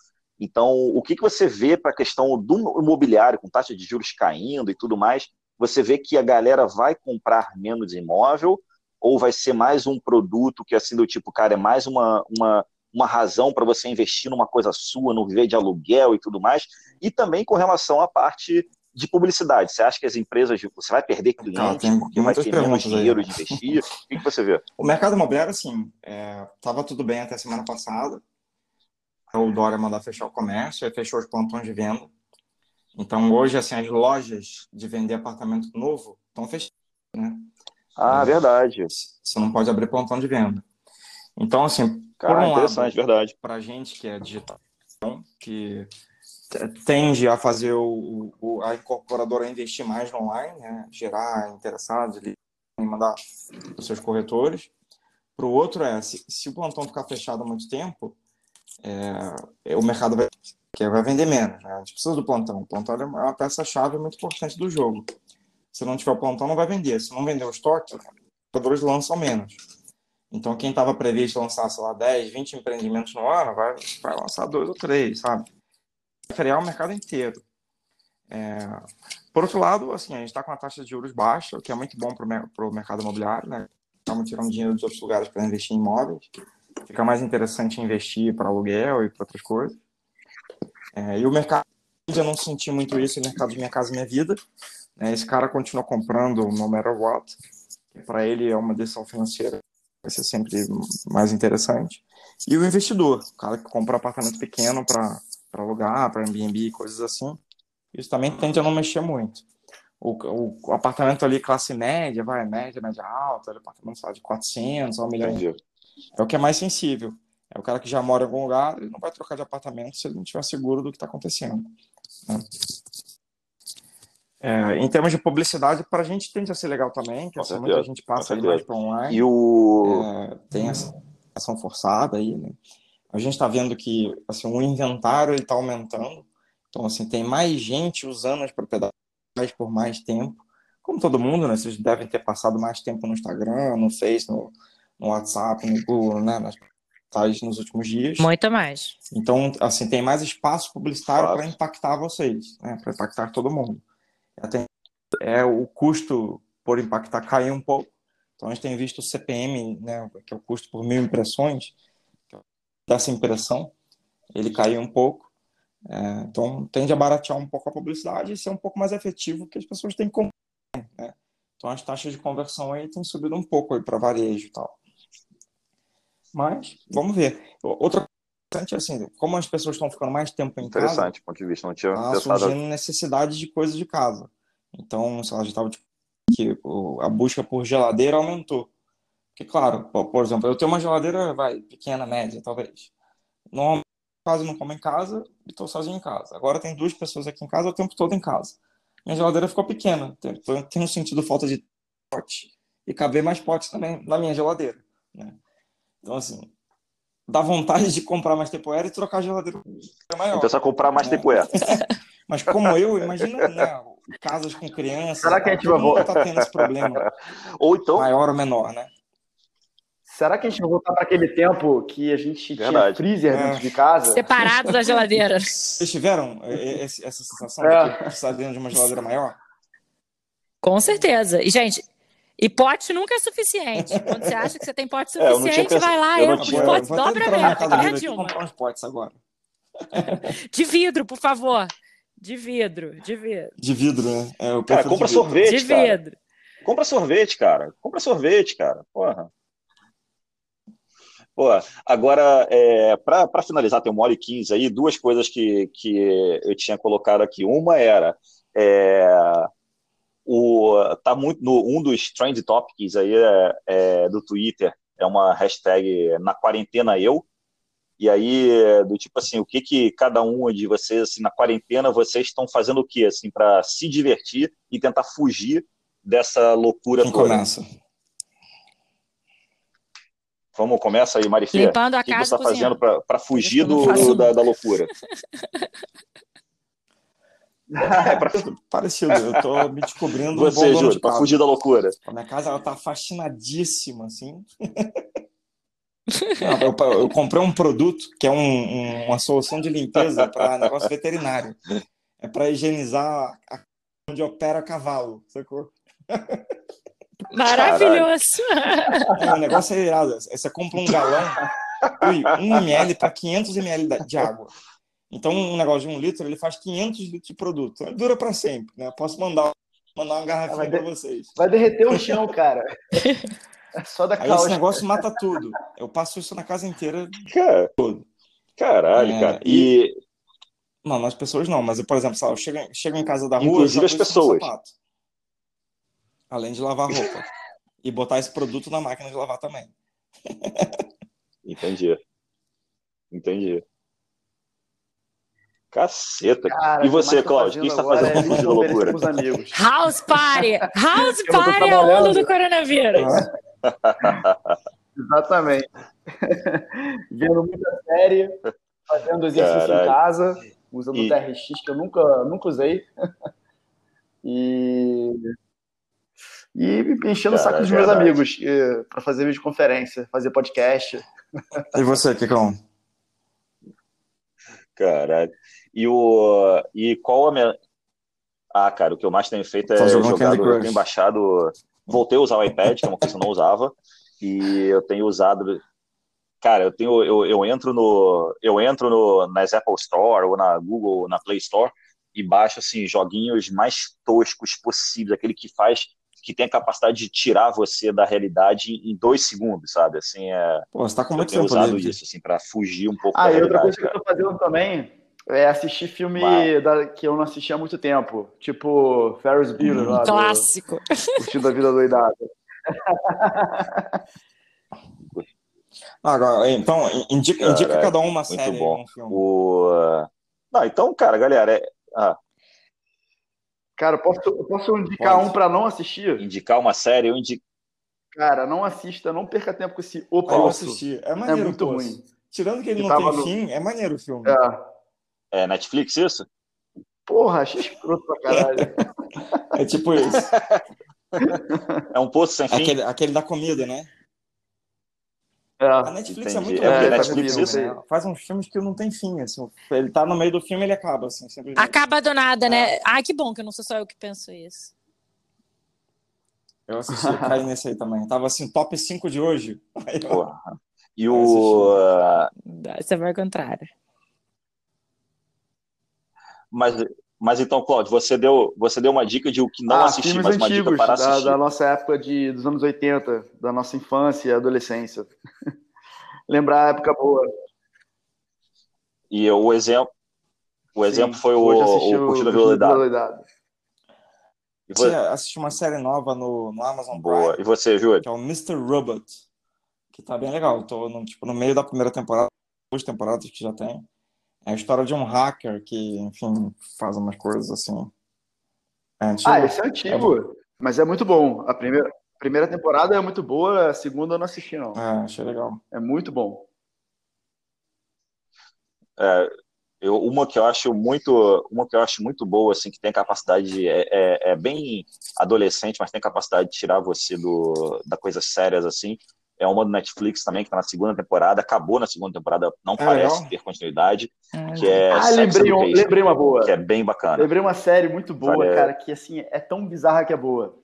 Então, o que, que você vê para a questão do imobiliário, com taxa de juros caindo e tudo mais? Você vê que a galera vai comprar menos imóvel ou vai ser mais um produto que, assim, do tipo, cara, é mais uma, uma, uma razão para você investir numa coisa sua, não viver de aluguel e tudo mais, e também com relação à parte de publicidade. Você acha que as empresas, você vai perder clientes tem, porque vai ter menos dinheiro aí. de investir? o que, que, você vê? O mercado imobiliário, assim, estava é, tudo bem até semana passada. O Dória mandar fechar o comércio, aí fechou os plantões de venda. Então, hoje, assim, as lojas de vender apartamento novo estão fechadas, né? Ah, é, verdade. Você não pode abrir plantão de venda. Então, assim, Cara, por um lado, verdade. Para gente que é digital, que tende a fazer o, o, a incorporadora investir mais online, né? gerar interessados, mandar os seus corretores. Para o outro é, se, se, o plantão ficar fechado há muito tempo, é, o mercado vai, vai vender menos. Né? A gente precisa do plantão. O plantão é uma peça-chave muito importante do jogo. Se não tiver plantão, não vai vender. Se não vender o estoque, os corretores lançam menos. Então, quem estava previsto lançar, sei lá, 10, 20 empreendimentos no ano, vai, vai lançar dois ou três, sabe? Frear o mercado inteiro. É, por outro lado, assim, a gente está com a taxa de juros baixa, o que é muito bom para o mercado imobiliário, né? Estamos tirando dinheiro dos outros lugares para investir em imóveis. Fica mais interessante investir para aluguel e para outras coisas. É, e o mercado, eu não senti muito isso no mercado de Minha Casa Minha Vida. Né? Esse cara continua comprando no matter what. Para ele é uma decisão financeira vai ser sempre mais interessante. E o investidor, o cara que compra apartamento pequeno para para alugar, para Airbnb, coisas assim. Isso também tende a não mexer muito. O, o, apartamento ali, classe média, vai, média, média alta, apartamento sabe, de 400 a 1 milhão. É o que é mais sensível. É o cara que já mora em algum lugar, ele não vai trocar de apartamento se ele não tiver seguro do que está acontecendo. Né? É, em termos de publicidade, para a gente tende a ser legal também, que assim, muita gente passa mais para online. E o... É, tem essa ação forçada aí, né? A gente está vendo que assim, o inventário está aumentando. Então, assim, tem mais gente usando as propriedades por mais tempo. Como todo mundo, né? Vocês devem ter passado mais tempo no Instagram, no Face, no, no WhatsApp, no Google, né? Nas tais nos últimos dias. Muito mais. Então, assim, tem mais espaço publicitário para impactar vocês, né? Para impactar todo mundo. Até é o custo por impactar cair um pouco. Então, a gente tem visto o CPM, né? Que é o custo por mil impressões dessa impressão, ele caiu um pouco. É, então, tende a baratear um pouco a publicidade e ser um pouco mais efetivo que as pessoas têm que comprar. Né? Então, as taxas de conversão aí têm subido um pouco para varejo e tal. Mas, vamos ver. Outra interessante é assim, como as pessoas estão ficando mais tempo em interessante, casa... Interessante, ponto de vista. Não tinha tá surgindo necessidade de coisas de casa. Então, sei lá, já estava tipo, que a busca por geladeira aumentou. Porque, claro, por exemplo, eu tenho uma geladeira, vai, pequena, média, talvez. Normalmente, quase não como em casa e estou sozinho em casa. Agora tem duas pessoas aqui em casa o tempo todo em casa. Minha geladeira ficou pequena. Então, tenho sentido falta de pote e caber mais potes também na minha geladeira. Né? Então, assim, dá vontade de comprar mais tepoeira e trocar a geladeira maior. Então, só comprar mais né? tepoeira. Mas como eu, imagina né, casas com crianças. Será que a gente vai voltar? tá tendo esse problema. Ou então. Maior ou menor, né? Será que a gente vai voltar para aquele tempo que a gente Verdade. tinha freezer é. dentro de casa? Separado da geladeira. Vocês tiveram essa sensação é. de estar dentro de uma geladeira maior? Com certeza. E, gente, e pote nunca é suficiente. Quando você acha que você tem pote é, suficiente, é, vai lá e enche os potes dobradamente. Ganha de uma. comprar uns potes agora. De vidro, por favor. De vidro, de vidro. De vidro, né? É, cara, compra sorvete, De vidro. Compra sorvete, cara. Compra sorvete, cara. Porra. Pô, agora, é, para finalizar, tem uma hora e quinze aí, duas coisas que, que eu tinha colocado aqui. Uma era. É, o, tá muito no, um dos trend topics aí é, é, do Twitter é uma hashtag na quarentena eu e aí do tipo assim o que que cada um de vocês assim na quarentena vocês estão fazendo o que assim para se divertir e tentar fugir dessa loucura Quem toda começa Vamos, começa aí, Marifê. Limpando a casa. O que você está fazendo para fugir do, do da, da, loucura? é, pra... Parecido, eu estou me descobrindo. Você, um Júlio, para fugir da loucura. A minha casa ela tá fascinadíssima, assim. Não, eu, eu, comprei um produto que é um, um, uma solução de limpeza para negócio veterinário. É para higienizar a, onde opera cavalo, sacou? Maravilhoso! É, o negócio é irado. Você compra um galão, ui, 1 ml para 500 ml de água. Então, um negócio de um litro, ele faz 500 litros de produto. Dura para sempre, né? Posso mandar, mandar uma garrafinha para vocês. Vai derreter o chão, cara. É só da Aí esse negócio mata tudo. Eu passo isso na casa inteira. Cara, caralho, é, cara. E... e... Não, nas pessoas não, mas, por exemplo, eu chego, chego em casa da rua... Inclusive as pessoas. Além de lavar roupa. e botar esse produto na máquina de lavar também. Entendi. Entendi. Caceta. Cara, e você, Cláudio, o que está fazendo é de loucura? House Party! House Party é a onda do coronavírus. Exatamente. Vendo muita série, fazendo exercício Caralho. em casa, usando e... o TRX que eu nunca, nunca usei. e e enchendo o saco dos meus amigos para fazer videoconferência, fazer podcast. E você, Kikão? Caralho. E, o, e qual a minha. Ah, cara, o que eu mais tenho feito é jogado, eu tenho baixado. Voltei a usar o iPad, que é uma coisa que eu não usava, e eu tenho usado. Cara, eu tenho, eu, eu entro no, eu entro no, nas Apple Store ou na Google, na Play Store e baixo assim joguinhos mais toscos possíveis, aquele que faz que tem a capacidade de tirar você da realidade em dois segundos, sabe? Assim, é. Pô, você tá com muito tempo usado isso, assim, para fugir um pouco ah, da e outra coisa que eu tô fazendo também é assistir filme da, que eu não assisti há muito tempo. Tipo, Ferris Bueller. Hum, clássico. Do, curtindo a vida doidada. Agora, então, indica, indica cada um uma série. Muito bom. Um o... Não, então, cara, galera, é... ah, Cara, posso, posso indicar Pode. um para não assistir? Indicar uma série, eu indico. Cara, não assista, não perca tempo com esse O Poço. Eu assisti. É, maneiro, é muito ruim. Tirando que ele que não tem no... fim, é maneiro o filme. É. é Netflix isso? Porra, achei escroto pra caralho. é tipo isso. É um poço sem fim. Aquele, aquele da comida, né? É. A Netflix é Entendi. é muito é, Netflix isso. Né? Faz uns filmes que não tem fim, assim. Ele tá no meio do filme, ele acaba, assim. Acaba do nada, né? Ah, que bom que eu não sou só eu que penso isso. Eu assisti, caí nesse aí também. Tava assim, top 5 de hoje. Eu... E o. Você vai ao contrário. Mas mas então, Claudio, você deu, você deu uma dica de o que não ah, assistir, mas uma dica para assistir. Da, da nossa época de, dos anos 80, da nossa infância e adolescência. Lembrar a época boa. E o exemplo, o exemplo Sim, foi o, o Curtido Violidade. E você assistiu uma série nova no, no Amazon Boa. Prime. E você, Júlio? Que é o Mr. Robot. Que tá bem legal. Tô no, tipo, no meio da primeira temporada, duas temporadas que já tem. É a história de um hacker que, enfim, faz umas coisas assim. É antigo. Ah, esse é antigo, é mas é muito bom. A primeira, a primeira temporada é muito boa, a segunda eu não assisti, não. É, achei legal. É muito bom. É, eu, uma que eu acho muito uma que eu acho muito boa assim que tem capacidade de, é, é, é, bem adolescente mas tem capacidade de tirar você do da coisas sérias assim é uma do Netflix também, que está na segunda temporada, acabou na segunda temporada, não é parece legal. ter continuidade. É. Que é ah, lembrei, um, lembrei uma boa. Que é bem bacana. Lembrei uma série muito boa, Valeu. cara, que assim, é tão bizarra que é boa.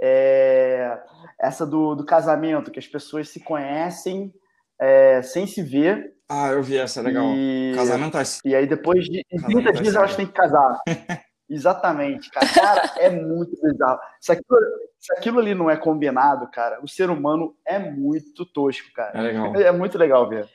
É essa do, do casamento, que as pessoas se conhecem é, sem se ver. Ah, eu vi essa, legal. E... Casamento é... E aí depois de 30 dias elas têm que casar. Exatamente, cara. Cara, é muito bizarro. Se aquilo, se aquilo ali não é combinado, cara, o ser humano é muito tosco, cara. É legal. É muito legal ver.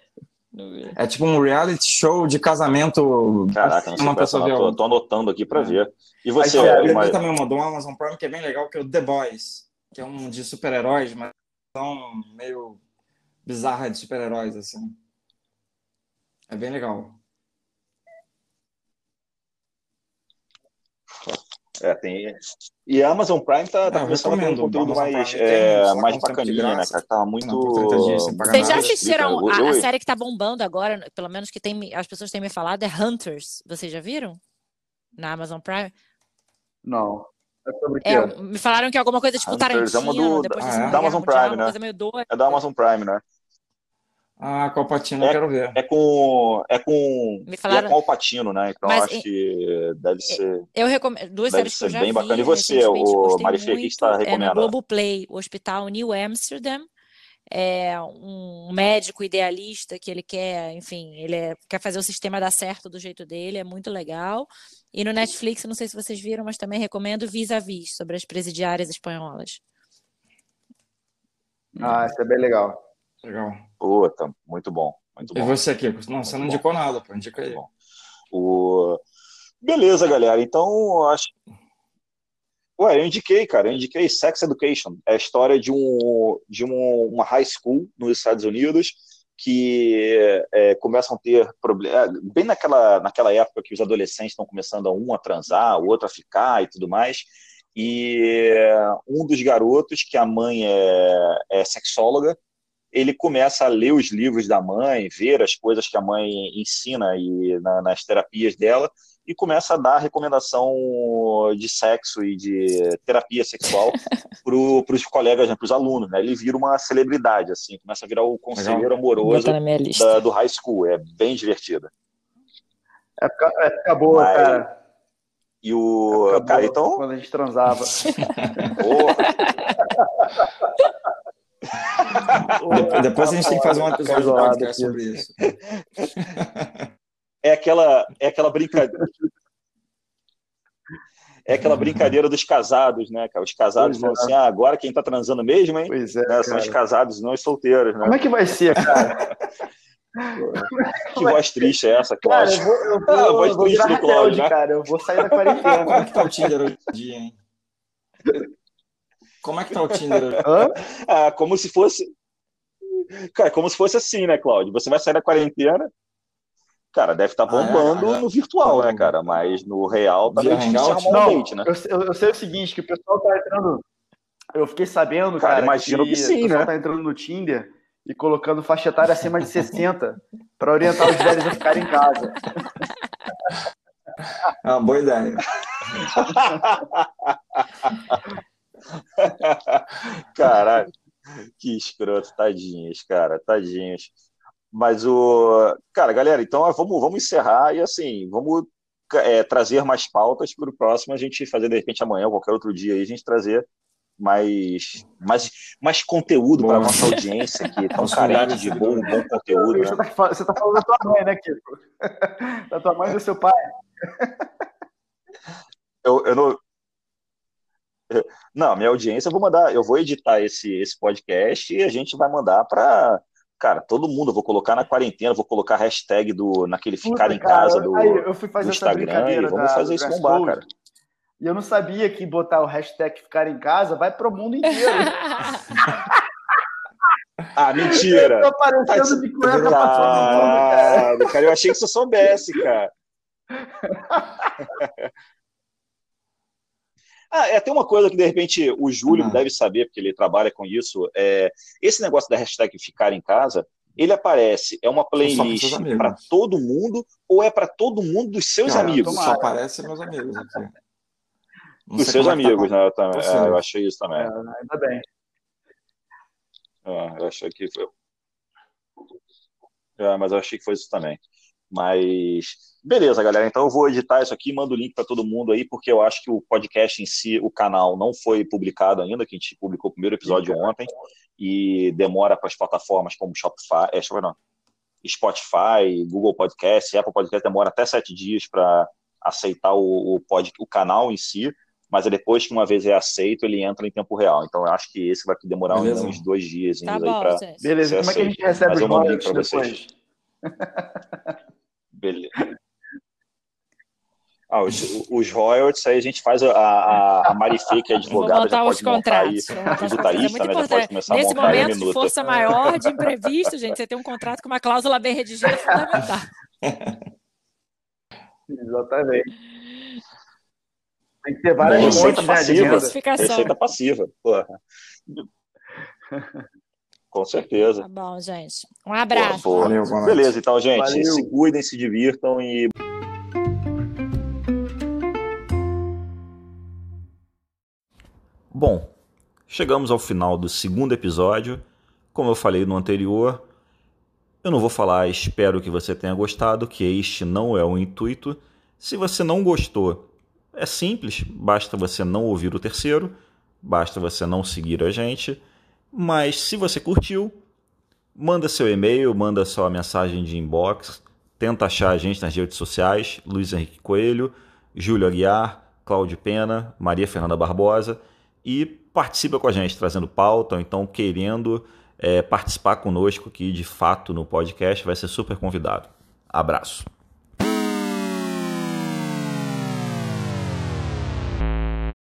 É tipo um reality show de casamento. Caraca, não uma pessoa tô, tô anotando aqui para é. ver. E você? Aí, uma... também uma do Amazon Prime que é bem legal, que é o The Boys, que é um de super-heróis, mas tão meio bizarra de super-heróis, assim. É bem legal. É, tem. E a Amazon Prime tá, tá começando a ter um conteúdo mais, é, mais bacaninha, né, cara? Tá muito. Vocês já assistiram a, a, série que tá bombando agora, pelo menos que tem, as pessoas têm me falado, é Hunters. Vocês já viram? Na Amazon Prime? Não. É, é me falaram que é alguma coisa tipo Hunters Tarantino, é uma do, depois ah, é? da Amazon Prime, né? É da Amazon Prime, né? Ah, com o Alpatino, é, eu quero ver. É com. É com. Me falaram... é com o Alpatino, né? Então Mas, acho que deve ser. Eu recomendo. Duas séries que eu já bem vi, bacana. E você, o Marifê, o que está recomendando? É no Globoplay, o Hospital New Amsterdam. É um médico idealista que ele quer, enfim, ele é, quer fazer o sistema dar certo do jeito dele, é muito legal. E no Netflix, não sei se vocês viram, mas também recomendo Vis a Vis, sobre as presidiárias espanholas. Ah, isso é bem legal. Legal. Puta, muito bom. Muito bom. E você aqui? Não, você não indicou nada, pô. Indica aí. O... Beleza, galera. Então, acho. Ué, eu indiquei, cara. Eu indiquei Sex Education. É a história de, um, de um, uma high school nos Estados Unidos que é, começam a ter problemas. É, bem naquela, naquela época que os adolescentes estão começando a um a transar, o outro a ficar e tudo mais. E um dos garotos, que a mãe é, é sexóloga, ele começa a ler os livros da mãe, ver as coisas que a mãe ensina e na, nas terapias dela e começa a dar recomendação de sexo e de terapia sexual para os colegas, né, para os alunos. Né? Ele vira uma celebridade, assim, começa a virar o conselheiro amoroso da, do high school. É bem divertido. É, é boa, Mas... cara. E o. Cara, então. Quando a gente transava. Depois a gente tem que fazer um episódio de podcast sobre isso. É aquela, é aquela brincadeira. É aquela brincadeira dos casados, né, cara? Os casados pois falam é. assim: ah, agora quem tá transando mesmo, hein? Pois é. Né? São os casados, não os solteiros, né? Como é que vai ser, cara? que voz triste é essa, Cláudio? Cara, eu vou, eu vou, ah, voz vou triste do Cláudio, né? cara. Eu vou sair da quarentena. Como é que tá o Tinder hoje em dia, hein? Como é que tá o Tinder? Hã? Ah, como se fosse. Cara, como se fosse assim, né, Cláudio? Você vai sair da quarentena, cara, deve estar tá bombando ah, é, no virtual, né, cara? Mas no real tá meio difícil arrumar um date, né? Eu, eu, sei o seguinte, que o pessoal tá entrando. Eu fiquei sabendo, cara, cara imagino que, que sim, o pessoal né? tá entrando no Tinder e colocando faixa etária acima de 60 para orientar os velhos a ficarem em casa. É uma boa ideia. Caralho, que escroto, tadinhos, cara, tadinhos. Mas o. Cara, galera, então vamos, vamos encerrar e assim, vamos é, trazer mais pautas para o próximo, a gente fazer de repente amanhã ou qualquer outro dia aí, a gente trazer mais, mais, mais conteúdo para a nossa audiência que tão carente de bom, bom conteúdo. Você, né? você tá falando da tua mãe, né, Kiko? Da tua mãe e do seu pai. Eu, eu não, não, minha audiência, eu vou mandar, eu vou editar esse, esse podcast e a gente vai mandar para cara, todo mundo, eu vou colocar na quarentena, vou colocar a hashtag do naquele ficar Puta, em casa do, aí, do Instagram e vamos da, fazer isso bombar, cara. E eu não sabia que botar o hashtag ficar em casa vai pro mundo inteiro. ah, mentira. Eu tô aparecendo de cueca pra todo mundo, cara. cara. Eu achei que você soubesse, cara. Ah, é até uma coisa que de repente o Júlio uhum. deve saber, porque ele trabalha com isso. É, esse negócio da hashtag ficar em casa, ele aparece, é uma playlist para todo mundo ou é para todo mundo dos seus Cara, amigos? Só aparece meus amigos aqui. dos seus é tá amigos, tá... né? Eu, também, é, eu achei isso também. É, ainda bem. É, eu achei que foi. É, mas eu achei que foi isso também. Mas beleza, galera. Então eu vou editar isso aqui, mando o link para todo mundo aí, porque eu acho que o podcast em si, o canal, não foi publicado ainda, que a gente publicou o primeiro episódio ontem, e demora para as plataformas como Shopify, é, não, Spotify, Google Podcast, Apple Podcast, demora até sete dias para aceitar o, o, pod, o canal em si, mas é depois que uma vez é aceito, ele entra em tempo real. Então eu acho que esse vai demorar Beleza. uns dois dias tá bom, aí para. Beleza, como é que a gente recebe mas os depois? Beleza. Ah, os, os royalties, aí a gente faz a, a, a Marifê, que é advogada, já pode montar aí, tributarista, é né, já pode começar Nesse a montar momento de força maior, de imprevisto, gente, você tem um contrato com uma cláusula bem redigida fundamental. Exatamente. Tem que ter várias receita passiva, receita passiva, porra. Com certeza. Tá bom, gente. Um abraço. Pô, Valeu, Beleza, então, gente, Valeu. se cuidem, se divirtam e. Bom, chegamos ao final do segundo episódio. Como eu falei no anterior, Eu não vou falar, espero que você tenha gostado, que este não é o intuito. Se você não gostou, é simples, basta você não ouvir o terceiro, basta você não seguir a gente. Mas se você curtiu, manda seu e-mail, manda sua mensagem de inbox, tenta achar a gente nas redes sociais, Luiz Henrique Coelho, Júlio Aguiar, Cláudio Pena, Maria Fernanda Barbosa e participa com a gente, trazendo pauta ou então querendo é, participar conosco aqui de fato no podcast, vai ser super convidado. Abraço.